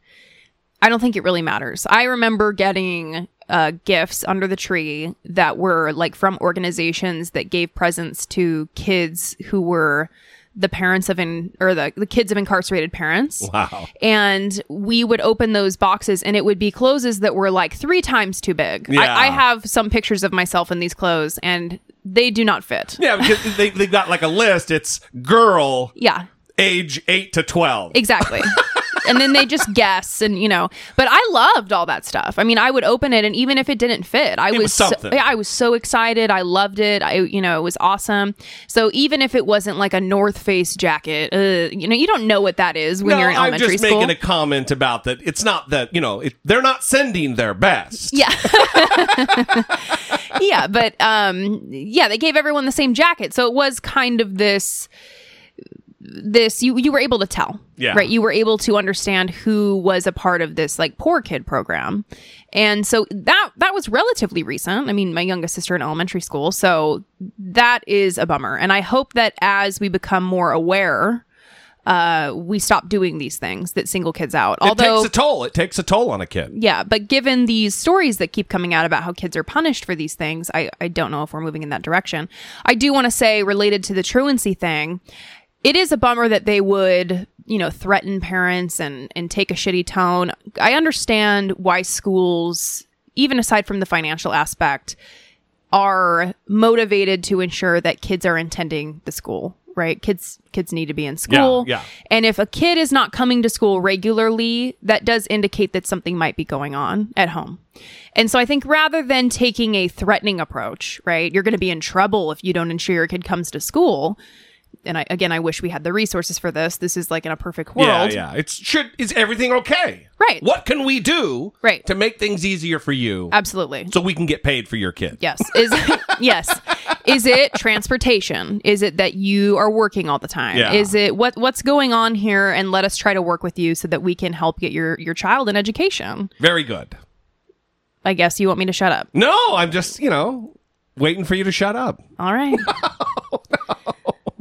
i don't think it really matters i remember getting uh, gifts under the tree that were like from organizations that gave presents to kids who were the parents of in or the, the kids of incarcerated parents Wow. and we would open those boxes and it would be clothes that were like three times too big Yeah. I, I have some pictures of myself in these clothes and they do not fit Yeah, because they they got like a list. It's girl yeah age eight to twelve. exactly [LAUGHS] and then they just guess and you know but i loved all that stuff i mean i would open it and even if it didn't fit i It was, was so, i was so excited i loved it i you know it was awesome so even if it wasn't like a north face jacket uh, you know you don't know what that is when no, you're in I'm elementary just school making a comment about that. It's not that you know it, they're not sending their best. Yeah. [LAUGHS] yeah, but um yeah, they gave everyone the same jacket. So it was kind of this this you you were able to tell. Yeah. Right? You were able to understand who was a part of this like poor kid program. And so that that was relatively recent. I mean, my youngest sister in elementary school. So that is a bummer. And I hope that as we become more aware uh, we stop doing these things that single kids out. Although It takes a toll. It takes a toll on a kid. yeah, but given these stories that keep coming out about how kids are punished for these things, I, I don't know if we're moving in that direction. I do want to say, related to the truancy thing, it is a bummer that they would, you know, threaten parents and, and take a shitty tone. I understand why schools, even aside from the financial aspect, are motivated to ensure that kids are attending the school right kids kids need to be in school yeah. and if a kid is not coming to school regularly that does indicate that something might be going on at home and so i think rather than taking a threatening approach right you're going to be in trouble if you don't ensure your kid comes to school and I, again i wish we had the resources for this this is like in a perfect world Yeah, yeah. It's should is everything okay? Right. What can we do Right. to make things easier for you absolutely so we can get paid for your kid? Yes. Is [LAUGHS] yes. Is it transportation? Is it that you are working all the time? Yeah. Is it what what's going on here and let us try to work with you so that we can help get your your child an education? Very good. I guess you want me to shut up. No, I'm just, you know, waiting for you to shut up. All right. [LAUGHS] Oh,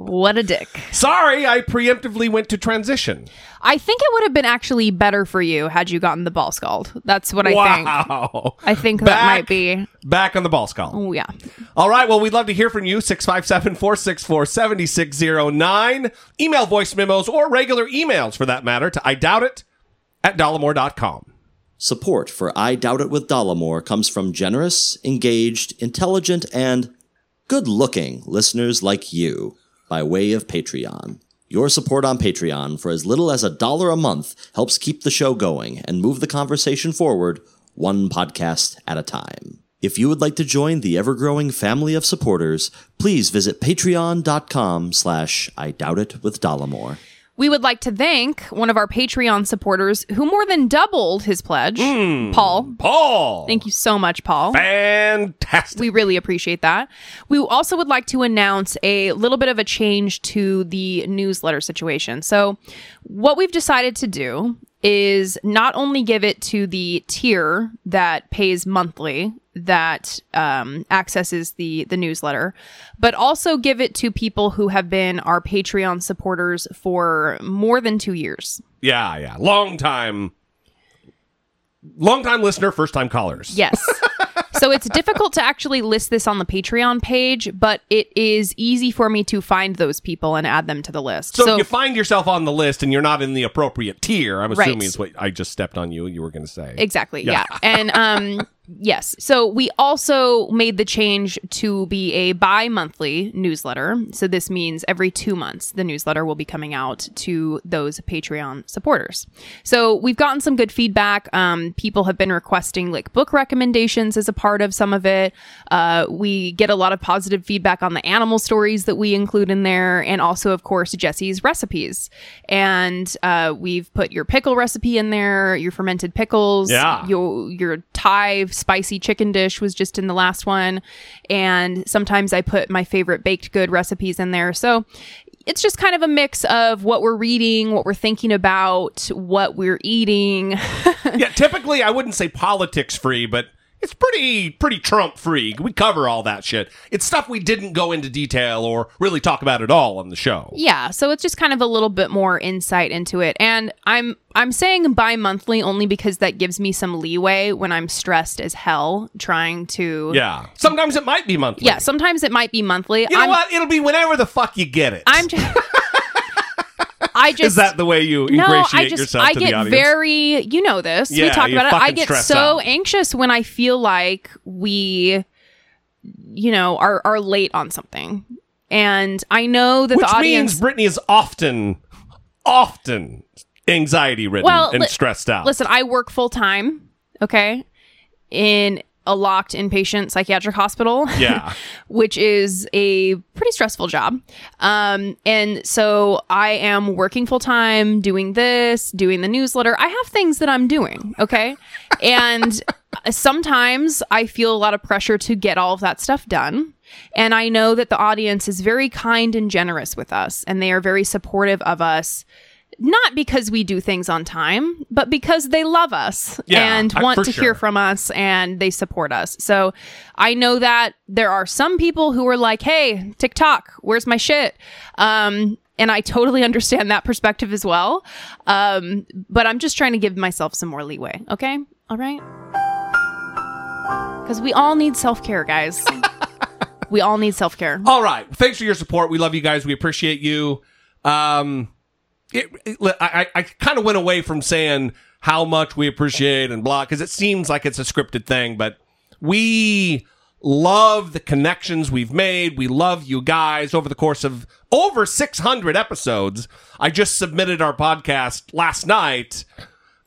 What a dick. Sorry, I preemptively went to transition. I think it would have been actually better for you had you gotten the ball scald. That's what I think. wow. I think that might be. Back on the ball scald. Oh yeah. All right. Well, we'd love to hear from you. 657 464 7609. Email voice memos or regular emails for that matter to I doubt it at dollemore.com. Support for I Doubt It with Dollemore comes from generous, engaged, intelligent, and good looking listeners like you by way of Patreon. Your support on Patreon for as little as a dollar a month helps keep the show going and move the conversation forward one podcast at a time. If you would like to join the ever-growing family of supporters, please visit patreon.com slash I doubt it with Dollemore. We would like to thank one of our Patreon supporters who more than doubled his pledge, hmm. Paul. Paul. Thank you so much, Paul. Fantastic. We really appreciate that. We also would like to announce a little bit of a change to the newsletter situation. So, what we've decided to do is not only give it to the tier that pays monthly that um, accesses the the newsletter, but also give it to people who have been our Patreon supporters for more than two years. Yeah, yeah. Long time. Long time listener, first time callers. Yes. so it's difficult to actually list this on the Patreon page, but it is easy for me to find those people and add them to the list. So, if you find yourself on the list and you're not in the appropriate tier, I'm Right. assuming is what I just stepped on you. You were going to say Exactly. Yeah. Yeah. And um yes. So we also made the change to be a bi-monthly newsletter. So this means every 2 months the newsletter will be coming out to those Patreon supporters. So we've gotten some good feedback. Um people have been requesting like book recommendations as a part of some of it. Uh we get a lot of positive feedback on the animal stories that we include in there and also of course Jesse's recipes. And uh we've put your pickle recipe in there, your fermented pickles, Yeah. your your Thai spicy chicken dish was just in the last one, and sometimes I put my favorite baked good recipes in there. So it's just kind of a mix of what we're reading, what we're thinking about, what we're eating. [LAUGHS] yeah, typically I wouldn't say politics free, but it's pretty pretty Trump free. We cover all that shit. It's stuff we didn't go into detail or really talk about at all on the show. yeah, so it's just kind of a little bit more insight into it. And I'm I'm saying bi-monthly only because that gives me some leeway when I'm stressed as hell trying to Yeah. Sometimes it might be monthly. Yeah, sometimes it might be monthly. You know I'm, what? It'll be whenever the fuck you get it. I'm just [LAUGHS] I just Is that the way you no, ingratiate I just yourself I to get the audience? very you know this. we Yeah, talk you're about it. I get so out. anxious when I feel like we you know are are late on something. And I know that Which the audience means Brittany is often, often anxiety ridden well and li- stressed out. Listen, I work full time, okay? In a locked inpatient psychiatric hospital. [LAUGHS] Yeah. which is a pretty stressful job. Um, and so I am working full time, doing this, doing the newsletter. I have things that I'm doing, okay? [LAUGHS] and sometimes I feel a lot of pressure to get all of that stuff done. And I know that the audience is very kind and generous with us, and they are very supportive of us. Not because we do things on time, but because they love us Yeah, and want for to sure. hear from us and they support us. So I know that there are some people who are like, hey, TikTok, where's my shit? Um, and I totally [LAUGHS] understand that perspective as well. Um, but I'm just trying to give myself some more leeway. Okay. All right. Because we all need self care, guys. [LAUGHS] we all need self care. All right. Thanks for your support. We love you guys. We appreciate you. Um, it, it- I, I, kind of went away from saying how much we appreciate and blah because it seems like it's a scripted thing, but we love the connections we've made. We love you guys over the course of over 600 episodes. I just submitted our podcast last night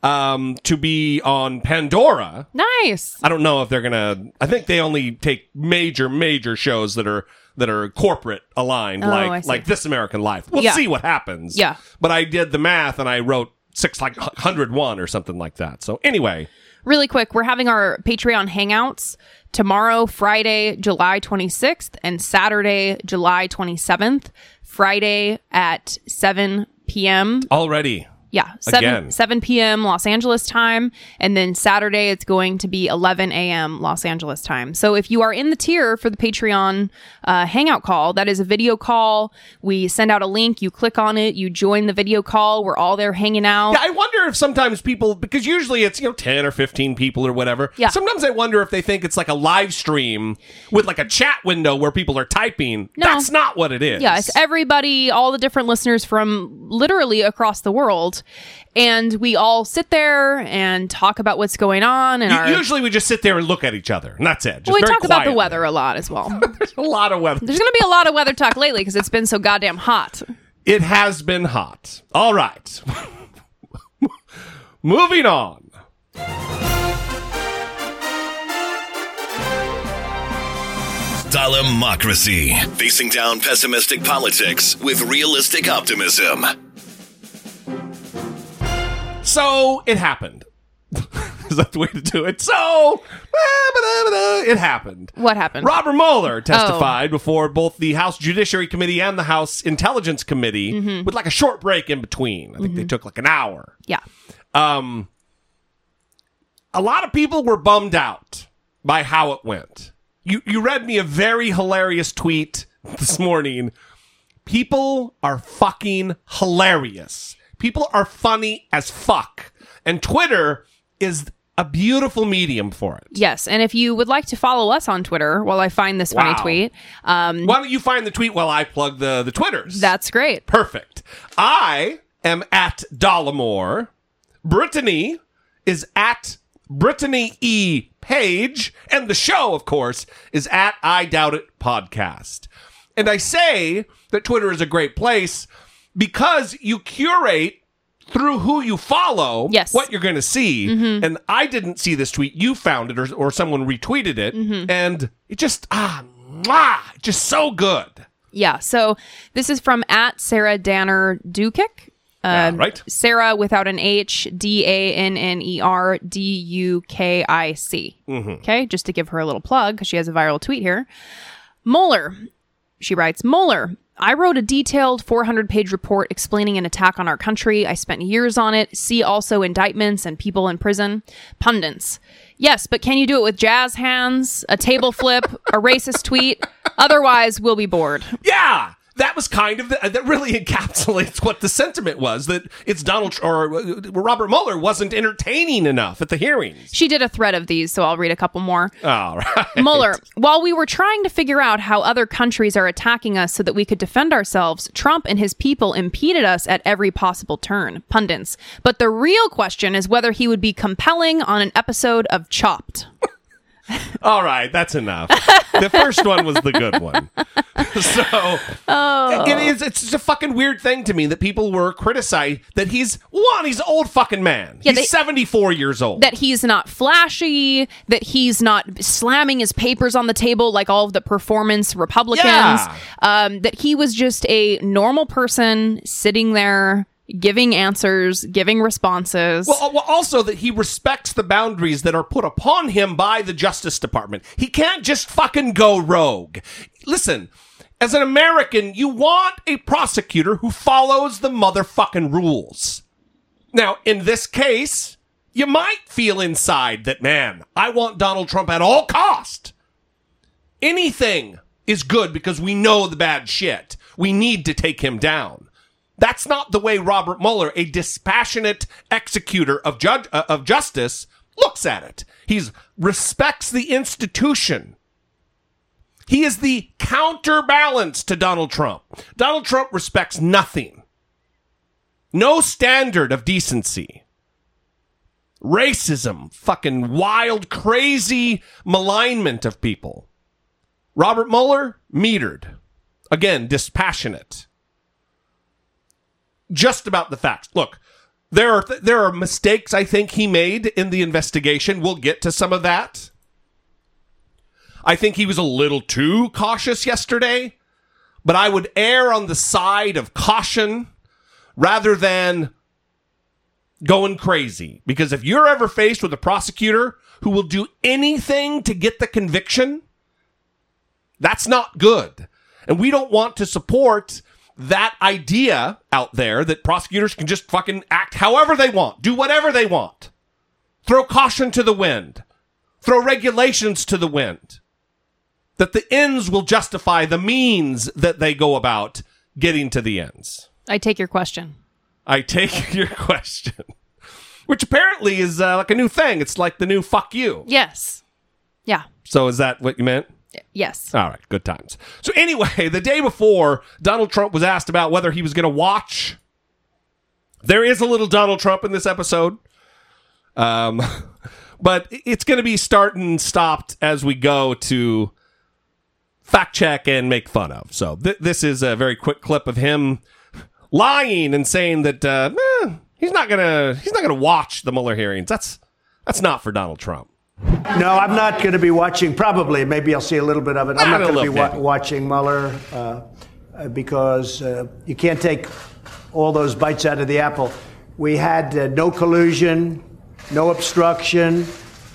um, to be on Pandora. Nice. I don't know if they're gonna. I think they only take major, major shows that are that are corporate aligned, Oh, like like This American Life. We'll Yeah. see what happens. Yeah. But I did the math and I wrote six like hundred one or something like that. So anyway, really quick, we're having our Patreon hangouts tomorrow, Friday, July 26th, and Saturday, July 27th. Friday at 7 p.m. already Yeah, 7, Again. 7 p.m. Los Angeles time. And then Saturday, it's going to be 11 a.m. Los Angeles time. So if you are in the tier for the Patreon uh, hangout call, that is a video call. We send out a link, you click on it, you join the video call. We're all there hanging out. Yeah, I wonder if sometimes people because usually it's you know ten or fifteen people or whatever. Yeah. Sometimes I wonder if they think it's like a live stream with like a chat window where people are typing. No. That's not what it is. Yeah, it's everybody, all the different listeners from literally across the world. And we all sit there and talk about what's going on. And U- our, Usually we just sit there and look at each other, and that's it. Just well, we very talk about the weather a lot as well. [LAUGHS] There's a lot of weather. There's going to be a lot of weather talk lately because it's been so goddamn hot. It has been hot. All right. [LAUGHS] Moving on. Democracy. Facing down pessimistic politics with realistic optimism. So it happened. [LAUGHS] Is that the way to do it? So it happened. What happened? Robert Mueller Oh. testified before both the House Judiciary Committee and the House Intelligence Committee Mm-hmm. with like a short break in between. I think they took like an hour. Yeah. Um, a lot of people were bummed out by how it went. You you read me a very hilarious tweet [LAUGHS] this morning. People are fucking hilarious. People are funny as fuck. And Twitter is a beautiful medium for it. Yes. And if you would like to follow us on Twitter while I find this funny Wow. tweet, um, Why don't you find the tweet while I plug the, the Twitters? that's great. Perfect. I am at Dollemore. Brittany is at Brittany E. Page. And the show, of course, is at I Doubt It Podcast. And I say that Twitter is a great place because you curate through who you follow Yes. what you're going to see. And I didn't see this tweet. You found it or, or someone retweeted it. And it just, ah, mwah, just so good. Yeah. So this is from at Sarah Danner Dukic. Yeah, Um, right? Sarah without an H, D A N N E R D U K I C. Mm-hmm. Okay, just to give her a little plug because she has a viral tweet here. Mueller, she writes, Mueller, I wrote a detailed 400 page report explaining an attack on our country. I spent years on it. See also indictments and people in prison. Pundits. Yes, but can you do it with jazz hands, a table flip, a racist tweet? Otherwise, we'll be bored. Yeah, that was kind of the, that really [LAUGHS] encapsulates what the sentiment was that it's Donald or uh, Robert Mueller wasn't entertaining enough at the hearings. She did a thread of these, so I'll read a couple more. All right, Mueller, while we were trying to figure out how other countries are attacking us so that we could defend ourselves, Trump and his people impeded us at every possible turn. Pundits. But the real question is whether he would be compelling on an episode of Chopped. [LAUGHS] all right, that's enough. the first one was the good one. [LAUGHS] so it is. It's just a fucking weird thing to me that people were criticizing that he's one. He's an old fucking man. Yeah, he's they- seventy four years old. That he's not flashy, that he's not slamming his papers on the table like all of the performance Republicans, Yeah. um, that he was just a normal person sitting there giving answers, giving responses. Well, uh, well, also that he respects the boundaries that are put upon him by the Justice Department. He can't just fucking go rogue. Listen, as an American, you want a prosecutor who follows the motherfucking rules. Now, in this case, you might feel inside that, man, I want Donald Trump at all cost. Anything is good because we know the bad shit. We need to take him down. That's not the way Robert Mueller, a dispassionate executor of judge uh, of justice, looks at it. He respects the institution. He is the counterbalance to Donald Trump. Donald Trump respects nothing. No standard of decency. Racism, fucking wild, crazy malignment of people. Robert Mueller, metered. Again, dispassionate just about the facts. Look, there are there are mistakes I think he made in the investigation. We'll get to some of that. I think he was a little too cautious yesterday, but I would err on the side of caution rather than going crazy. Because if you're ever faced with a prosecutor who will do anything to get the conviction, that's not good. And we don't want to support that idea out there that prosecutors can just fucking act however they want, do whatever they want, throw caution to the wind, throw regulations to the wind, that the ends will justify the means that they go about getting to the ends. I take your question. I take [LAUGHS] your question, which apparently is uh, like a new thing. It's like the new fuck you. Yes. Yeah. So is that what you meant? Yes. All right, good times. So anyway, the day before, Donald Trump was asked about whether he was going to watch. There is a little Donald Trump in this episode, um, [LAUGHS] but it's going to be start and stopped as we go to fact check and make fun of. So th- this is a very quick clip of him lying and saying that uh, eh, he's not gonna he's not gonna watch the Mueller hearings. That's that's not for Donald Trump. No, I'm not going to be watching. Probably, maybe I'll see a little bit of it. I'm not going to be wa- watching Mueller uh, uh, because uh, you can't take all those bites out of the apple. We had uh, no collusion, no obstruction.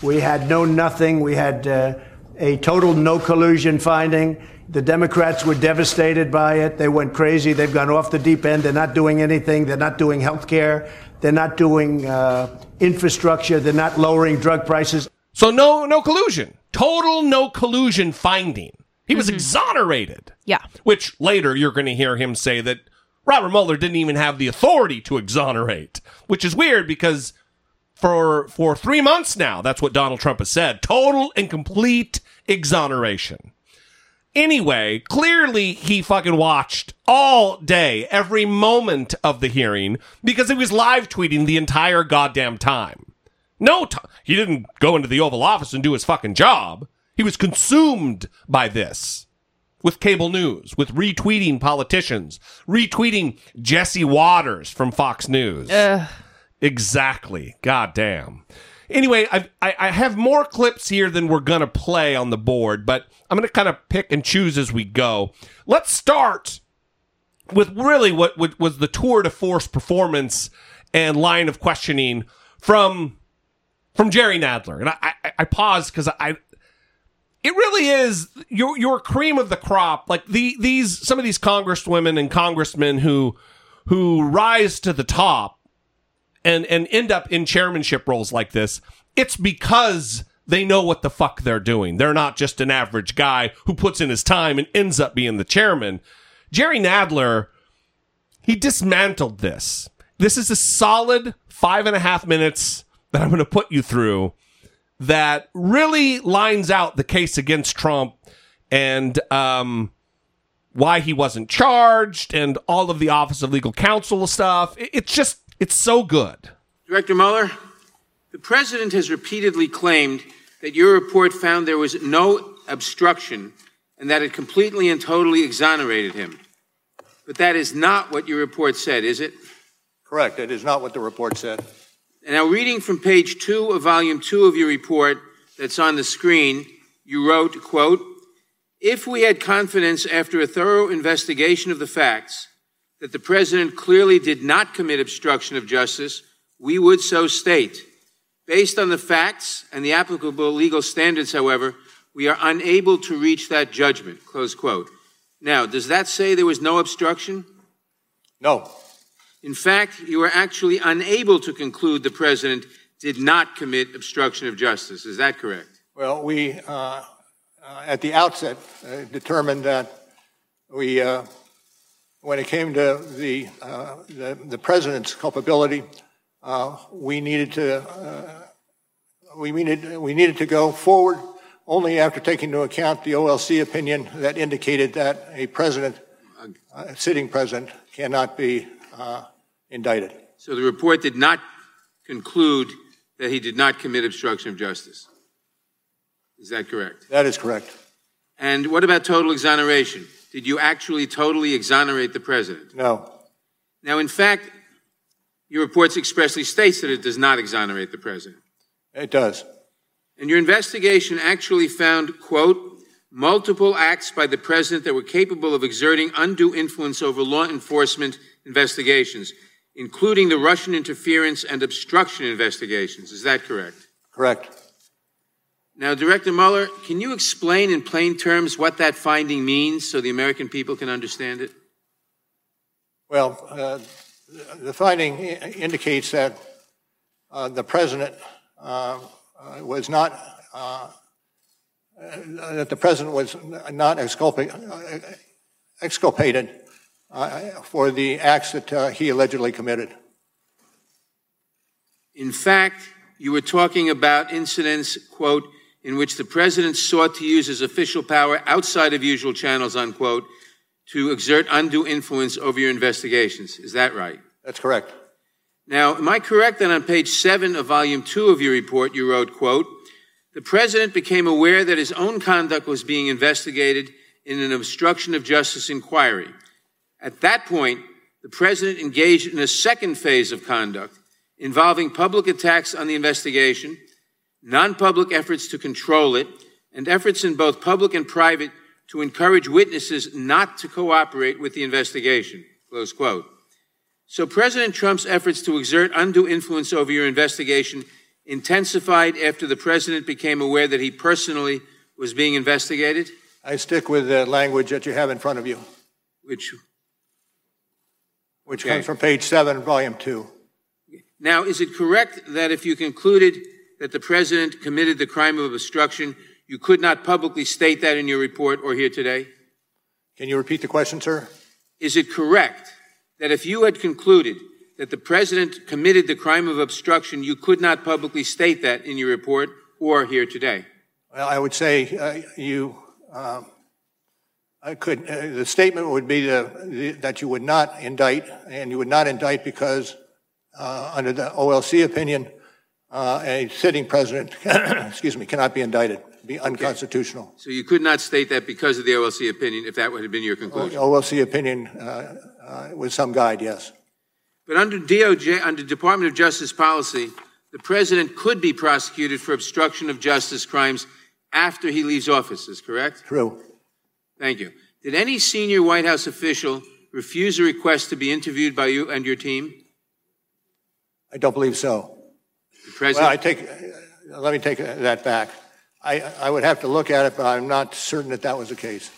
We had no nothing. We had uh, a total no collusion finding. The Democrats were devastated by it. They went crazy. They've gone off the deep end. They're not doing anything. They're not doing health care. They're not doing uh, infrastructure. They're not lowering drug prices. So no no collusion. Total no collusion finding. He was mm-hmm. exonerated. Yeah. Which later you're going to hear him say that Robert Mueller didn't even have the authority to exonerate, which is weird because for for 3 months now that's what Donald Trump has said. Total and complete exoneration. Anyway, clearly he fucking watched all day, every moment of the hearing because he was live tweeting the entire goddamn time. No, t- he didn't go into the Oval Office and do his fucking job. He was consumed by this with cable news, with retweeting politicians, retweeting Jesse Watters from Fox News. Exactly. God damn. Anyway, I've, I, I have more clips here than we're going to play on the board, but I'm going to kind of pick and choose as we go. Let's start with really what, what was the tour de force performance and line of questioning from from Jerry Nadler. And I, I, I paused because I, it really is your your cream of the crop. Like the these some of these congresswomen and congressmen who who rise to the top and and end up in chairmanship roles like this. It's because they know what the fuck they're doing. They're not just an average guy who puts in his time and ends up being the chairman. Jerry Nadler, he dismantled this. This is a solid five and a half minutes that I'm going to put you through that really lines out the case against Trump and um, why he wasn't charged and all of the Office of Legal Counsel stuff. It's just, it's so good. Director Mueller, the President has repeatedly claimed that your report found there was no obstruction and that it completely and totally exonerated him. But that is not what your report said, is it? Correct. It is not what the report said. And now, reading from page two of volume two of your report that's on the screen, you wrote, quote, if we had confidence after a thorough investigation of the facts that the president clearly did not commit obstruction of justice, we would so state. Based on the facts and the applicable legal standards, however, we are unable to reach that judgment, close quote. Now, does that say there was no obstruction? No. In fact, you are actually unable to conclude the president did not commit obstruction of justice. Is that correct? Well, we, uh, uh, at the outset, uh, determined that we, uh, when it came to the, uh, the, the president's culpability, uh, we needed to, uh, we needed, we needed to go forward only after taking into account the OLC opinion that indicated that a president, a sitting president, cannot be uh, indicted. So the report did not conclude that he did not commit obstruction of justice. Is that correct? That is correct. And what about total exoneration? Did you actually totally exonerate the president? No. Now, in fact, your report expressly states that it does not exonerate the president. It does. And your investigation actually found, quote, multiple acts by the president that were capable of exerting undue influence over law enforcement investigations, including the Russian interference and obstruction investigations. Is that correct? Correct. Now, Director Mueller, can you explain in plain terms what that finding means so the American people can understand it? Well, uh, the finding indicates that uh, the president uh, uh, was not, uh, uh, that the president was not exculpa- uh, exculpated uh, for the acts that uh, he allegedly committed. In fact, you were talking about incidents, quote, in which the president sought to use his official power outside of usual channels, unquote, to exert undue influence over your investigations. Is that right? That's correct. Now, am I correct that on page seven of volume two of your report, you wrote, quote, the president became aware that his own conduct was being investigated in an obstruction of justice inquiry. At that point, the president engaged in a second phase of conduct involving public attacks on the investigation, non public efforts to control it, and efforts in both public and private to encourage witnesses not to cooperate with the investigation. Close quote. So President Trump's efforts to exert undue influence over your investigation intensified after the president became aware that he personally was being investigated? I stick with the language that you have in front of you, Which which Okay. comes from page seven, volume two. now is it correct that if you concluded that the president committed the crime of obstruction, you could not publicly state that in your report or here today? Can you repeat the question, sir? Is it correct that if you had concluded that the president committed the crime of obstruction, you could not publicly state that in your report or here today? Well, I would say uh, you, um, I could, uh, the statement would be the, the, that you would not indict, and you would not indict because, uh, under the OLC opinion, uh, a sitting president, [COUGHS] excuse me, cannot be indicted, be unconstitutional. So you could not state that because of the OLC opinion, if that would have been your conclusion. OLC opinion uh, uh, with some guide, yes. But under DOJ, under Department of Justice policy, the president could be prosecuted for obstruction of justice crimes after he leaves office, is correct? True. Thank you. Did any senior White House official refuse a request to be interviewed by you and your team? I don't believe so. The president? Well, I take, uh, let me take that back. I, I would have to look at it, but I'm not certain that that was the case.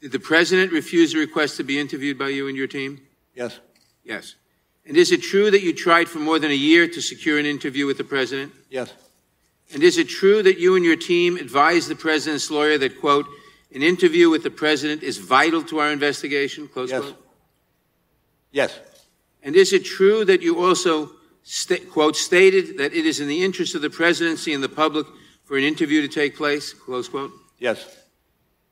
Did the president refuse a request to be interviewed by you and your team? Yes. Yes. And is it true that you tried for more than a year to secure an interview with the president? Yes. And is it true that you and your team advised the president's lawyer that, quote, an interview with the president is vital to our investigation, close Yes. quote? Yes. And is it true that you also, sta- quote, stated that it is in the interest of the presidency and the public for an interview to take place, close quote? Yes.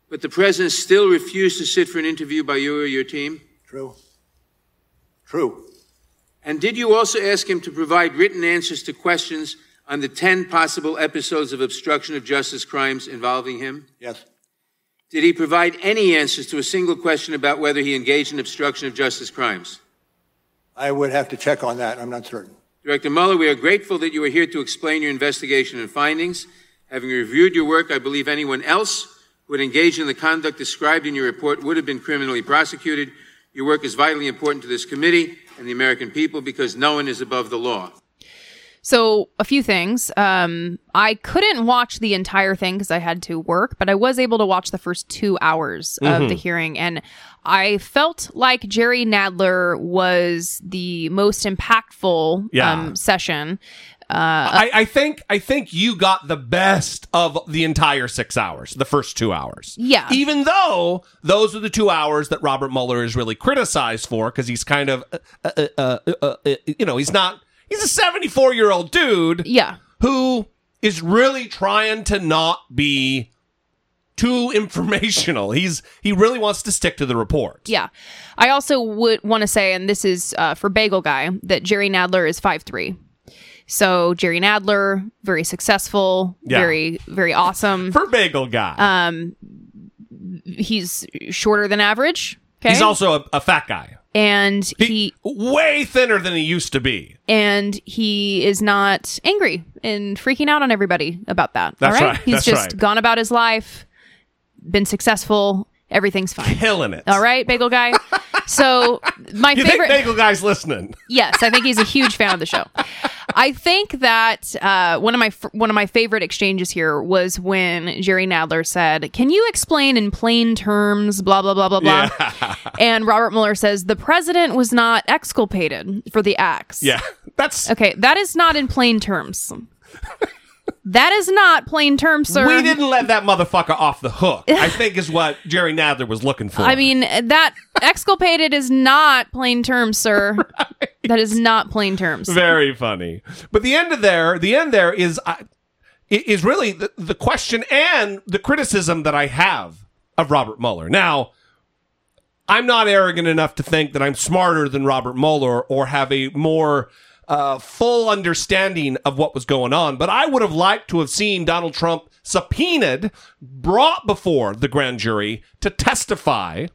But the president still refused to sit for an interview by you or your team? True. True. And did you also ask him to provide written answers to questions on the 10 possible episodes of obstruction of justice crimes involving him? Yes. Did he provide any answers to a single question about whether he engaged in obstruction of justice crimes? I would have to check on that. I'm not certain. Director Mueller, we are grateful that you are here to explain your investigation and findings. Having reviewed your work, I believe anyone else who had engaged in the conduct described in your report would have been criminally prosecuted. Your work is vitally important to this committee and the American people because no one is above the law. So, a few things. Um, I couldn't watch the entire thing because I had to work, but I was able to watch the first two hours of Mhm. the hearing. And I felt like Jerry Nadler was the most impactful Yeah. um, session. Uh, I, I think I think you got the best of the entire six hours, the first two hours. Yeah. Even though those are the two hours that Robert Mueller is really criticized for, because he's kind of, uh, uh, uh, uh, uh, you know, he's not. He's a seventy-four year old dude. Yeah. Who is really trying to not be too informational. He's he really wants to stick to the report. Yeah. I also would want to say, and this is uh, for Bagel Guy, that Jerry Nadler is five three. So Jerry Nadler, very successful, Yeah. very very awesome. For Bagel Guy. Um, he's shorter than average. Okay. He's also a, a fat guy. And he, way thinner than he used to be. and he is not angry and freaking out on everybody about that. That's all right, He's that's just right. gone about his life, been successful. Everything's fine. Killing it. All right, Bagel Guy. [LAUGHS] So my You favorite think Bagel Guy's listening? Yes, I think he's a huge fan of the show. [LAUGHS] I think that uh, one of my one of my favorite exchanges here was when Jerry Nadler said, "Can you explain in plain terms?" Blah blah blah blah blah. [LAUGHS] And Robert Mueller says the president was not exculpated for the acts. Yeah, that's okay. That is not in plain terms. [LAUGHS] that is not plain terms, sir. We didn't let that motherfucker off the hook. I [LAUGHS] think is what Jerry Nadler was looking for. I mean, that exculpated is not plain terms, sir. [LAUGHS] That is not plain terms. Very funny. But the end of there, the end there is uh, is really the, the question and the criticism that I have of Robert Mueller. Now, I'm not arrogant enough to think that I'm smarter than Robert Mueller or have a more uh, full understanding of what was going on, but I would have liked to have seen Donald Trump subpoenaed, brought before the grand jury to testify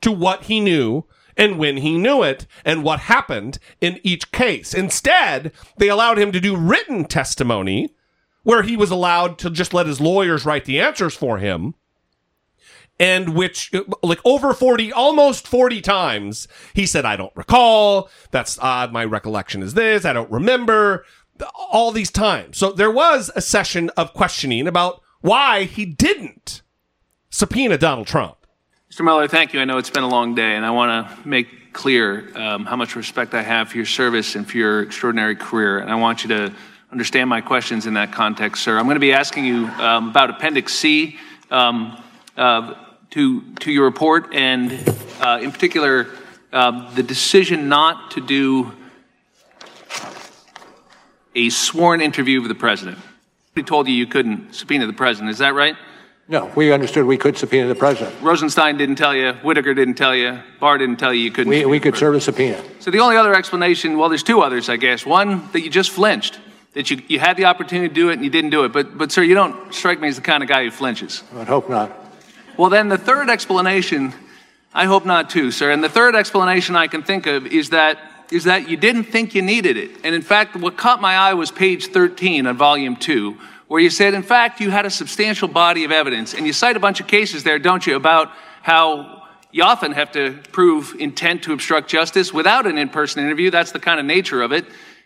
to what he knew and when he knew it and what happened in each case. Instead, they allowed him to do written testimony where he was allowed to just let his lawyers write the answers for him. And which, like over 40, almost 40 times, he said, I don't recall. That's odd. My recollection is this. I don't remember. All these times. So there was a session of questioning about why he didn't subpoena Donald Trump. Mr. Mueller, thank you. I know it's been a long day, and I want to make clear um, how much respect I have for your service and for your extraordinary career. And I want you to understand my questions in that context, sir. I'm going to be asking you um, about Appendix C um, uh, to, to your report, and uh, in particular, uh, the decision not to do a sworn interview of the president. He told you you couldn't subpoena the president. Is that right? No, we understood we could subpoena the president. Rosenstein didn't tell you. Whitaker didn't tell you. Barr didn't tell you you couldn't. We, we could serve a subpoena. So the only other explanation, well, there's two others, I guess. One, that you just flinched, that you, you had the opportunity to do it and you didn't do it. But, but, sir, you don't strike me as the kind of guy who flinches. I would hope not. Well, then the third explanation, I hope not too, sir. And the third explanation I can think of is that is that you didn't think you needed it. And in fact, what caught my eye was page 13 on volume two, where you said, in fact, you had a substantial body of evidence. And you cite a bunch of cases there, don't you, about how you often have to prove intent to obstruct justice without an in-person interview. That's the kind of nature of it.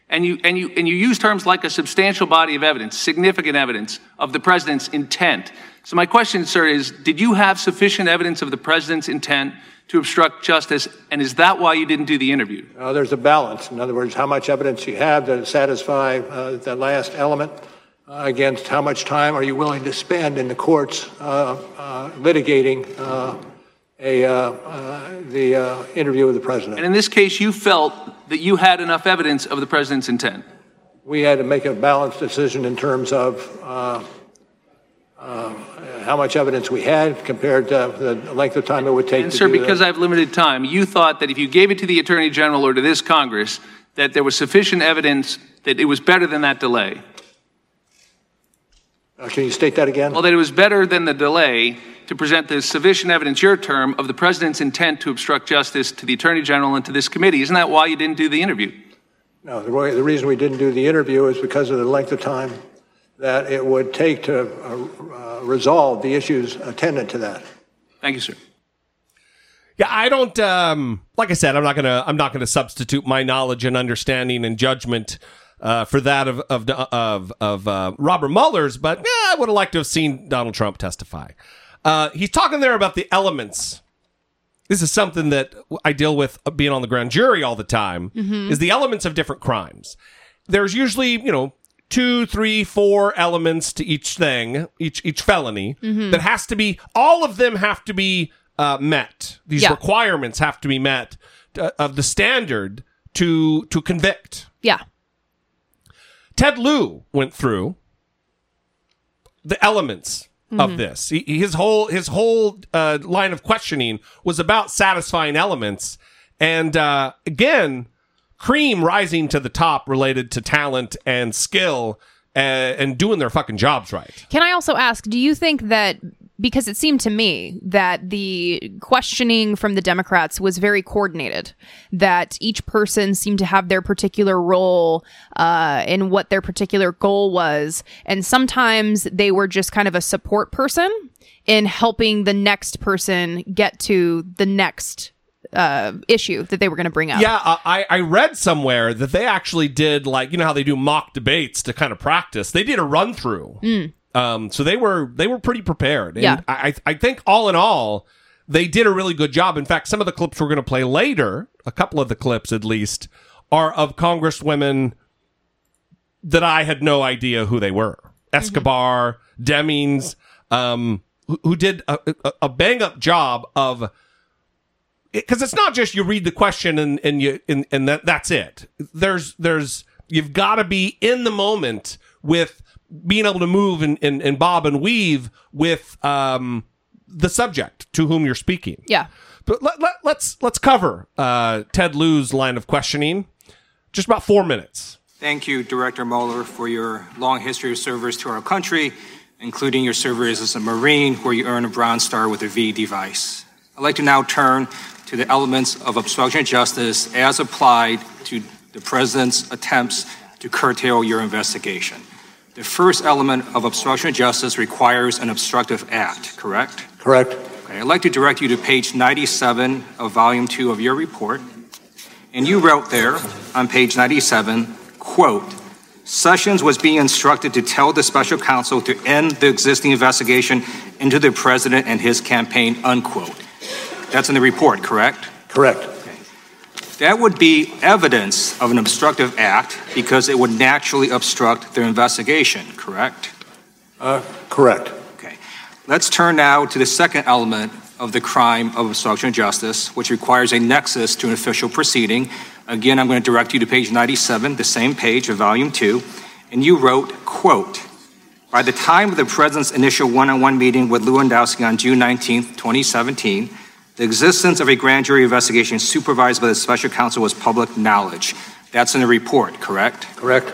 And you, and you, and you use terms like a substantial body of evidence, significant evidence of the president's intent. So my question, sir, is, did you have sufficient evidence of the president's intent to obstruct justice, and is that why you didn't do the interview? Uh, there's a balance. In other words, how much evidence you have to satisfy uh, that last element uh, against how much time are you willing to spend in the courts uh, uh, litigating uh, a, the interview with the president. And in this case, you felt that you had enough evidence of the president's intent. We had to make a balanced decision in terms of uh, how much evidence we had compared to the length of time it would take and to sir, do because. I have limited time, you thought that if you gave it to the Attorney General or to this Congress, that there was sufficient evidence that it was better than that delay. Uh, can you state that again? Well, that it was better than the delay to present the sufficient evidence, your term, of the President's intent to obstruct justice to the Attorney General and to this committee. Isn't that why you didn't do the interview? No, the, way, the reason we didn't do the interview is because of the length of time that it would take to uh, uh, resolve the issues attendant to that. Thank you, sir. Yeah, I don't. Um, like I said, I'm not gonna. I'm not gonna substitute my knowledge and understanding and judgment uh, for that of of of, of uh, Robert Mueller's. But yeah, I would have liked to have seen Donald Trump testify. Uh, he's talking there about the elements. This is something that I deal with being on the grand jury all the time. Mhm. Is the elements of different crimes. There's usually you know two, three, four elements to each thing, each each felony Mhm. that has to be. All of them have to be uh, met. These Yeah. requirements have to be met uh, of the standard to to convict. Yeah. Ted Lieu went through the elements of Mhm. this. He, his whole his whole uh, line of questioning was about satisfying elements, and uh, again, cream rising to the top related to talent and skill uh, and doing their fucking jobs right. Can I also ask, do you think that because it seemed to me that the questioning from the Democrats was very coordinated, that each person seemed to have their particular role uh, in what their particular goal was, and sometimes they were just kind of a support person in helping the next person get to the next uh, issue that they were going to bring up. Yeah, uh, I, I read somewhere that they actually did like you know how they do mock debates to kind of practice. They did a run through. Mm. Um, so they were they were pretty prepared. And Yeah. I I think all in all, they did a really good job. In fact, some of the clips we're going to play later, a couple of the clips at least, are of congresswomen that I had no idea who they were. Escobar, Demings, um, who, who did a, a, a bang up job of because it's not just you read the question and and you and, and that that's it. There's there's you've got to be in the moment with being able to move and, and, and bob and weave with um the subject to whom you're speaking. Yeah. But let, let, let's let's cover uh, Ted Lieu's line of questioning. Just about four minutes. Thank you, Director Mueller, for your long history of service to our country, including your service as a Marine, where you earned a Bronze Star with a V device. I'd like to now turn to the elements of obstruction of justice as applied to the president's attempts to curtail your investigation. The first element of obstruction of justice requires an obstructive act, correct? Correct. Okay, I'd like to direct you to page 97 of volume 2 of your report. And you wrote there on page 97, quote, Sessions was being instructed to tell the special counsel to end the existing investigation into the president and his campaign, unquote. That's in the report, correct? Correct. That would be evidence of an obstructive act because it would naturally obstruct their investigation, correct? Uh, correct. Okay. Let's turn now to the second element of the crime of obstruction of justice, which requires a nexus to an official proceeding. Again, I'm going to direct you to page 97, the same page of volume 2, and you wrote, quote, by the time of the president's initial one-on-one meeting with Lewandowski on June 19, 2017, the existence of a grand jury investigation supervised by the special counsel was public knowledge. That's in the report, correct? Correct.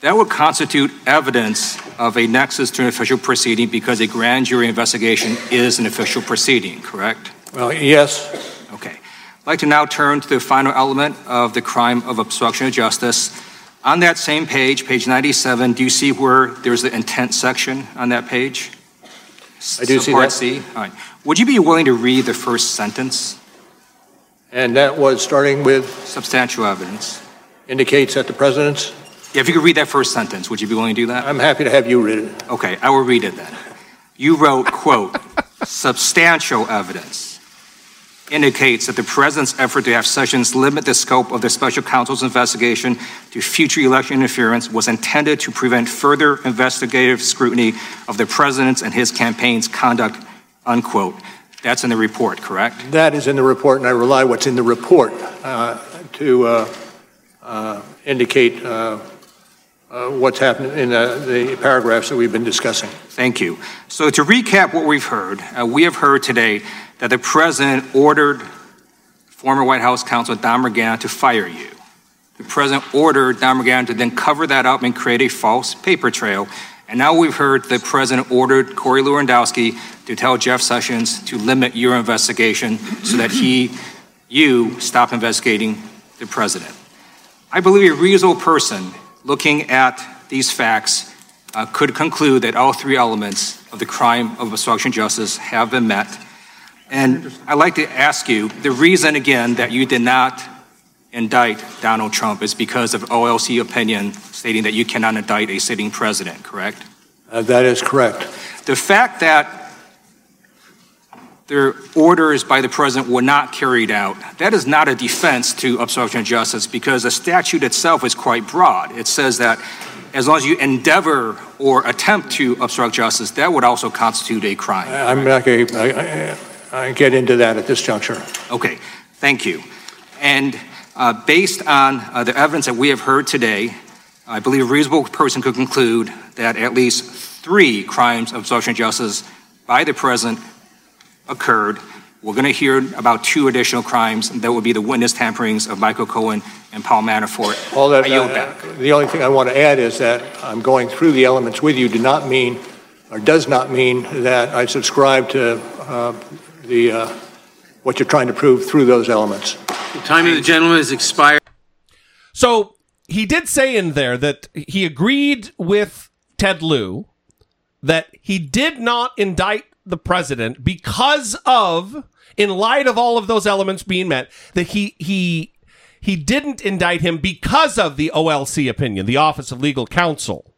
That would constitute evidence of a nexus to an official proceeding because a grand jury investigation is an official proceeding, correct? Well, yes. Okay. I'd like to now turn to the final element of the crime of obstruction of justice. On that same page, page 97, do you see where there's the intent section on that page? I do see that. C. All right. Would you be willing to read the first sentence? And that was starting with substantial evidence. Indicates that the president's. Yeah, if you could read that first sentence, would you be willing to do that? I'm happy to have you read it. Okay, I will read it then. You wrote, quote, substantial evidence indicates that the president's effort to have Sessions limit the scope of the special counsel's investigation to future election interference was intended to prevent further investigative scrutiny of the president's and his campaign's conduct, unquote. That's in the report, correct? That is in the report, and I rely what's in the report uh, to uh, uh, indicate uh, uh, what's happened in uh, the paragraphs that we've been discussing. Thank you. So, to recap what we've heard, uh, we have heard today that the president ordered former White House counsel Don McGahn to fire you. The president ordered Don McGahn to then cover that up and create a false paper trail. And now we've heard the president ordered Corey Lewandowski to tell Jeff Sessions to limit your investigation so that he, you, stop investigating the president. I believe a reasonable person looking at these facts uh, could conclude that all three elements of the crime of obstruction of justice have been met. And I'd like to ask you the reason, again, that you did not indict Donald Trump is because of OLC opinion stating that you cannot indict a sitting president, correct? Uh, that is correct. The fact that their orders by the president were not carried out, that is not a defense to obstruction of justice because the statute itself is quite broad. It says that as long as you endeavor or attempt to obstruct justice, that would also constitute a crime. I'm not going to get into that at this juncture. Okay, thank you. And based on uh, the evidence that we have heard today, I believe a reasonable person could conclude that at least three crimes of obstruction of justice by the president occurred. We're going to hear about two additional crimes, that would be the witness tamperings of Michael Cohen and Paul Manafort. All that, I yield uh, back. the only thing I want to add is that I'm going through the elements with you. Do not mean, or does not mean that I subscribe to uh, the uh, what you're trying to prove through those elements. The time of the gentleman has expired. So he did say in there that he agreed with Ted Lieu that he did not indict the president because of, in light of all of those elements being met, that he he he didn't indict him because of the OLC opinion, the Office of Legal Counsel,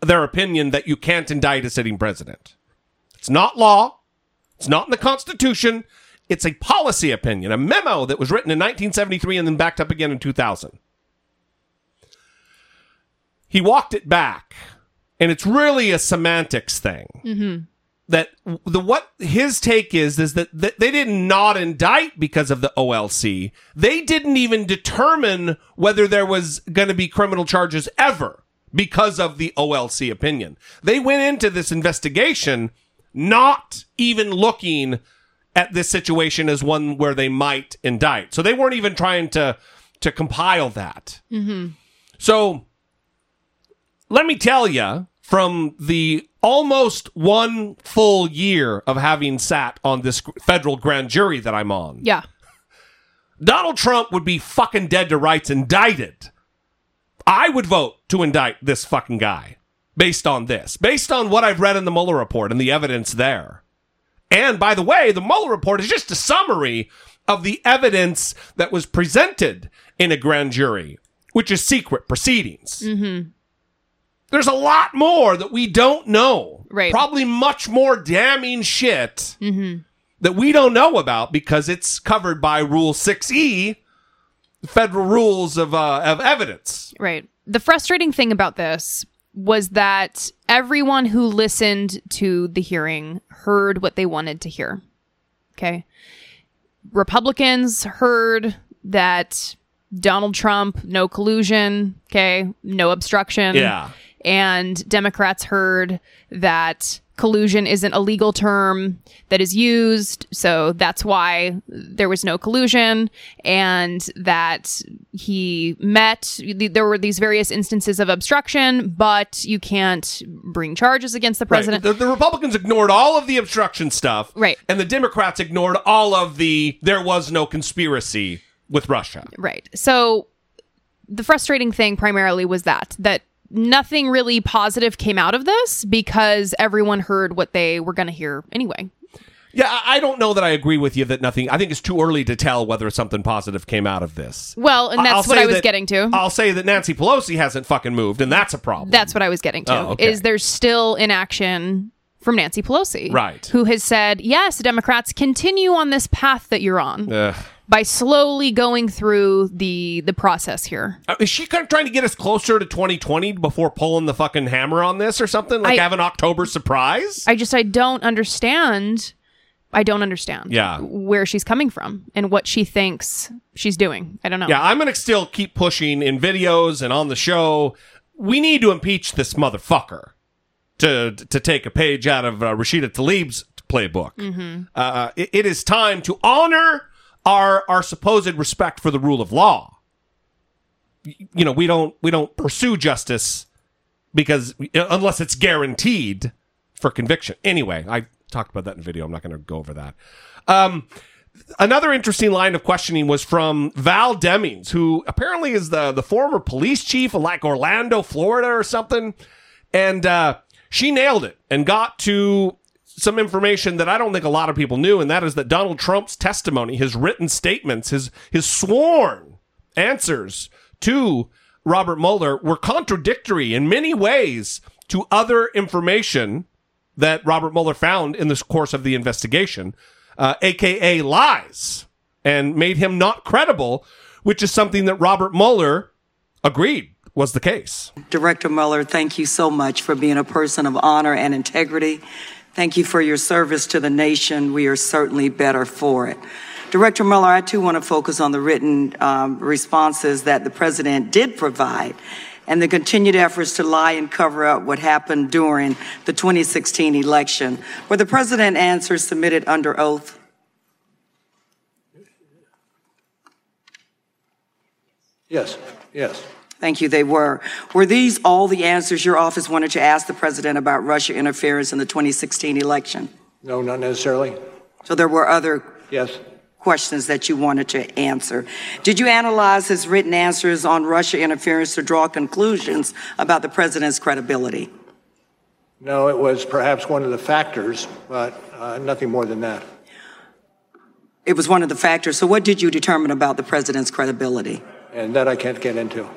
their opinion that you can't indict a sitting president. It's not law. It's not in the Constitution. It's a policy opinion, a memo that was written in 1973 and then backed up again in 2000. He walked it back, and it's really a semantics thing. Mm-hmm. That the what his take is is that, that they did not indict because of the OLC. They didn't even determine whether there was going to be criminal charges ever because of the OLC opinion. They went into this investigation not even looking at this situation as one where they might indict. So they weren't even trying to to compile that. Mm-hmm. So let me tell you from the almost one full year of having sat on this federal grand jury that I'm on. Yeah. Donald Trump would be fucking dead to rights indicted. I would vote to indict this fucking guy based on this, based on what I've read in the Mueller report and the evidence there. And by the way, the Mueller report is just a summary of the evidence that was presented in a grand jury, which is secret proceedings. Mm-hmm. There's a lot more that we don't know. Right. Probably much more damning shit Mm-hmm. that we don't know about because it's covered by Rule 6E, federal rules of, uh, of evidence. Right. The frustrating thing about this was that everyone who listened to the hearing heard what they wanted to hear. Okay. Republicans heard that Donald Trump, no collusion, okay, no obstruction. Yeah. And Democrats heard that collusion isn't a legal term that is used, so that's why there was no collusion, and that he met. There were these various instances of obstruction, but you can't bring charges against the president. Right. The, the Republicans ignored all of the obstruction stuff. Right. And the Democrats ignored all of the there was no conspiracy with Russia. Right. So the frustrating thing primarily was that that nothing really positive came out of this because everyone heard what they were going to hear anyway. Yeah, I don't know that I agree with you that nothing. I think it's too early to tell whether something positive came out of this. Well, and that's I'll what I was that- getting to. I'll say that Nancy Pelosi hasn't fucking moved, and that's a problem. That's what I was getting to. Oh, okay. Is there's still inaction from Nancy Pelosi, Right. Who has said, "Yes, Democrats continue on this path that you're on Ugh. By slowly going through the the process here." Uh, Is she kind of trying to get us closer to 2020 before pulling the fucking hammer on this or something? Like I- have an October surprise? I just I don't understand. I don't understand. Yeah. where she's coming from and what she thinks she's doing. I don't know. Yeah, I'm going to still keep pushing in videos and on the show. We need to impeach this motherfucker to to take a page out of uh, Rashida Tlaib's playbook. Mhm. Uh, it- it is time to honor our our supposed respect for the rule of law. You know, we don't we don't pursue justice because unless it's guaranteed for conviction. Anyway, I talked about that in video. I'm not going to go over that. Um, another interesting line of questioning was from Val Demings, who apparently is the the former police chief of like Orlando, Florida, or something, and uh, she nailed it and got to some information that I don't think a lot of people knew, and that is that Donald Trump's testimony, his written statements, his his sworn answers to Robert Mueller were contradictory in many ways to other information that Robert Mueller found in the course of the investigation, uh, aka lies, and made him not credible, which is something that Robert Mueller agreed was the case. Director Mueller, thank you so much for being a person of honor and integrity. Thank you for your service to the nation. We are certainly better for it. Director Mueller, I too want to focus on the written um, responses that the president did provide and the continued efforts to lie and cover up what happened during the 2016 election. Were the president answers submitted under oath? Yes, yes. Thank you, they were. Were these all the answers your office wanted to ask the president about Russia interference in the 2016 election? No, not necessarily. So there were other Yes. questions that you wanted to answer. Did you analyze his written answers on Russia interference to draw conclusions about the president's credibility? No, it was perhaps one of the factors, but uh, nothing more than that. It was one of the factors. So what did you determine about the president's credibility? And that I can't get into.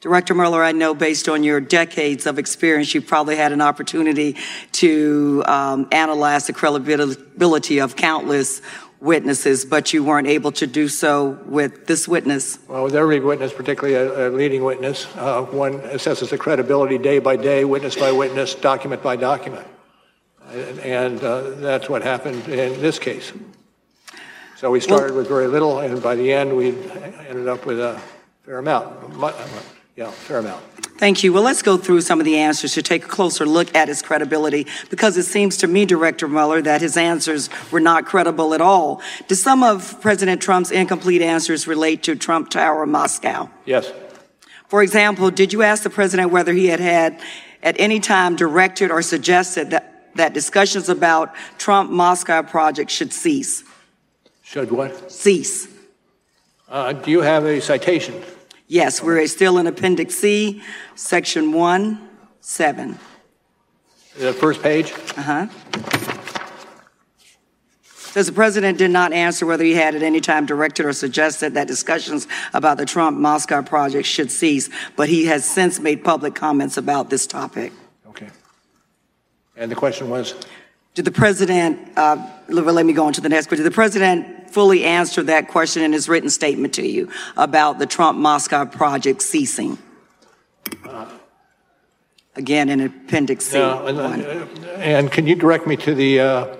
Director Mueller, I know based on your decades of experience, you probably had an opportunity to um, analyze the credibility of countless witnesses, but you weren't able to do so with this witness. Well, with every witness, particularly a, a leading witness, uh, one assesses the credibility day by day, witness by witness, document by document. And, and uh, that's what happened in this case. So we started with very little, and by the end, we ended up with a fair amount. Yeah, fair amount. Thank you. Well, let's go through some of the answers to take a closer look at his credibility because it seems to me, Director Mueller, that his answers were not credible at all. Do some of President Trump's incomplete answers relate to Trump Tower Moscow? Yes. For example, did you ask the president whether he had had at any time directed or suggested that, that discussions about Trump Moscow project should cease? Should what? Cease. Uh, do you have a citation? Yes, we're still in Appendix C, Section 1, 7. The first page? Uh huh. Says the president did not answer whether he had at any time directed or suggested that discussions about the Trump Moscow project should cease, but he has since made public comments about this topic. Okay. And the question was? Did the president, uh, let me go on to the next, question. did the president fully answer that question in his written statement to you about the Trump Moscow project ceasing? Again, in Appendix C. No, and, uh, and can you direct me to the uh,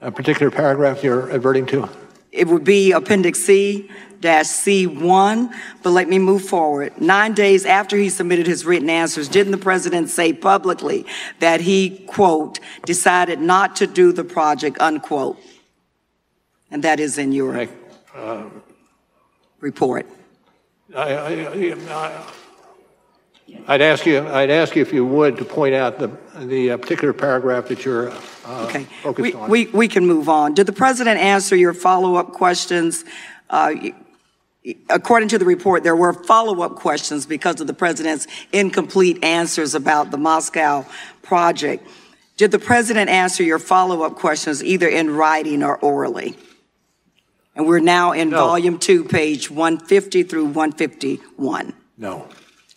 particular paragraph you're adverting to? It would be Appendix C C1, but let me move forward. Nine days after he submitted his written answers, didn't the president say publicly that he, quote, decided not to do the project, unquote? And that is in your Uh, report. I, I, I, I'd ask you. I'd ask you if you would to point out the the uh, particular paragraph that you're uh, Okay. focused We, on. we, we can move on. Did the president answer your follow-up questions? Uh, According to the report, there were follow-up questions because of the president's incomplete answers about the Moscow project. Did the president answer your follow-up questions either in writing or orally? And we're now in volume two, page 150 through 151. no.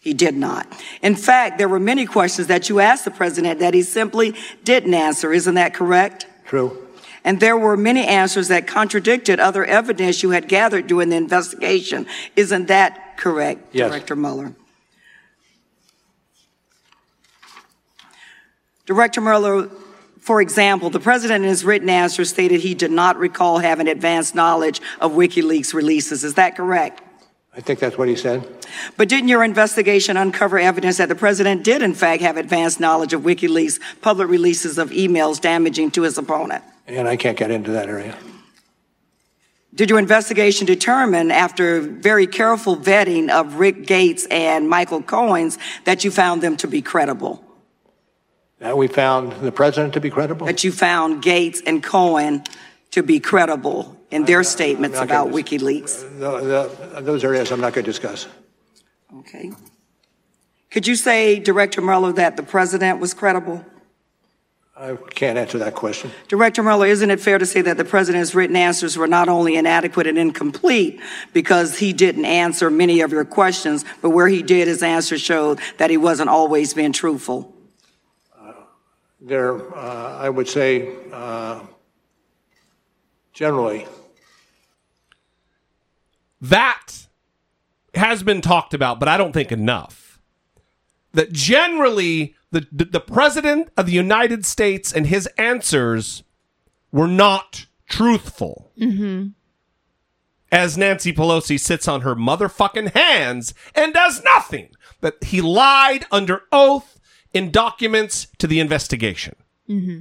He did not. In fact, there were many questions that you asked the president that he simply didn't answer. Isn't that correct? True. And there were many answers that contradicted other evidence you had gathered during the investigation. Isn't that correct, Yes. Director Mueller? Director Mueller, for example, the president in his written answer stated he did not recall having advanced knowledge of WikiLeaks releases. Is that correct? I think that's what he said. But didn't your investigation uncover evidence that the president did, in fact, have advanced knowledge of WikiLeaks public releases of emails damaging to his opponent? And I can't get into that area. Did your investigation determine, after very careful vetting of Rick Gates and Michael Cohen's, that you found them to be credible? That we found the president to be credible. That you found Gates and Cohen to be credible in their statements about WikiLeaks? The- the- those areas I'm not going to discuss. Okay. Could you say, Director Mueller, that the president was credible? I can't answer that question. Director Mueller, isn't it fair to say that the president's written answers were not only inadequate and incomplete because he didn't answer many of your questions, but where he did, his answers showed that he wasn't always being truthful? There, uh, I would say, uh, generally, That has been talked about, but I don't think enough. That generally, the, the, the president of the United States and his answers were not truthful. Mm-hmm. As Nancy Pelosi sits on her motherfucking hands and does nothing. That he lied under oath in documents to the investigation. Mm-hmm.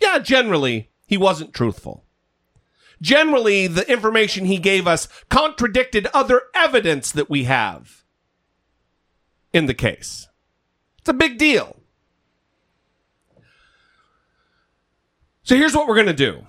Yeah, generally, he wasn't truthful. Generally, the information he gave us contradicted other evidence that we have in the case. It's a big deal. So here's what we're going to do.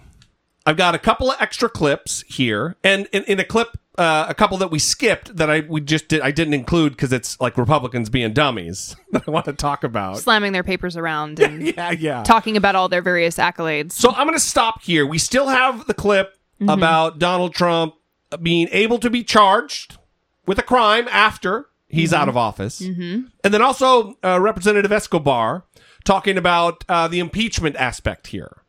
I've got a couple of extra clips here, and in, in a clip, uh, a couple that we skipped that I we just did I didn't include because it's like Republicans being dummies [LAUGHS] that I want to talk about. Slamming their papers around [LAUGHS] and yeah, yeah. talking about all their various accolades. So I'm going to stop here. We still have the clip Mhm. about Donald Trump being able to be charged with a crime after he's out of office. Mm-hmm. And then also uh, Representative Escobar talking about uh, the impeachment aspect here.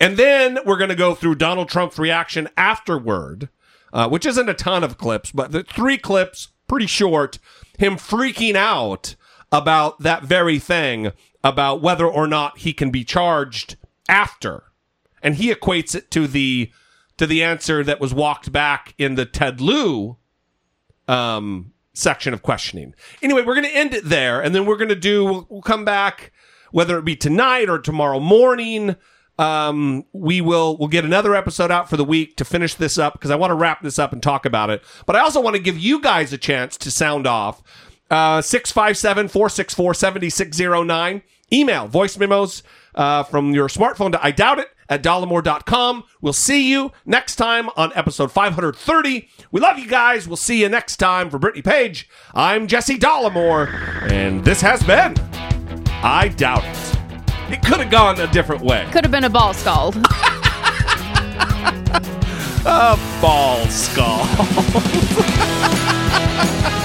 And then we're going to go through Donald Trump's reaction afterward, uh, which isn't a ton of clips, but the three clips, pretty short, him freaking out about that very thing, about whether or not he can be charged after. And he equates it to the to the answer that was walked back in the Ted Lieu um, section of questioning. Anyway, we're going to end it there, and then we're going to do. We'll, we'll come back, whether it be tonight or tomorrow morning. Um, we will we'll get another episode out for the week to finish this up because I want to wrap this up and talk about it. But I also want to give you guys a chance to sound off Uh, 657 464 7609. Email voice memos uh, from your smartphone to I doubt it at dollemore.com. We'll see you next time on episode 530. We love you guys. We'll see you next time. For Brittany Page, I'm Jesse Dollemore, and this has been I Doubt It. It could have gone a different way. Could have been a ball scald. [LAUGHS] [LAUGHS] A ball skull. [LAUGHS]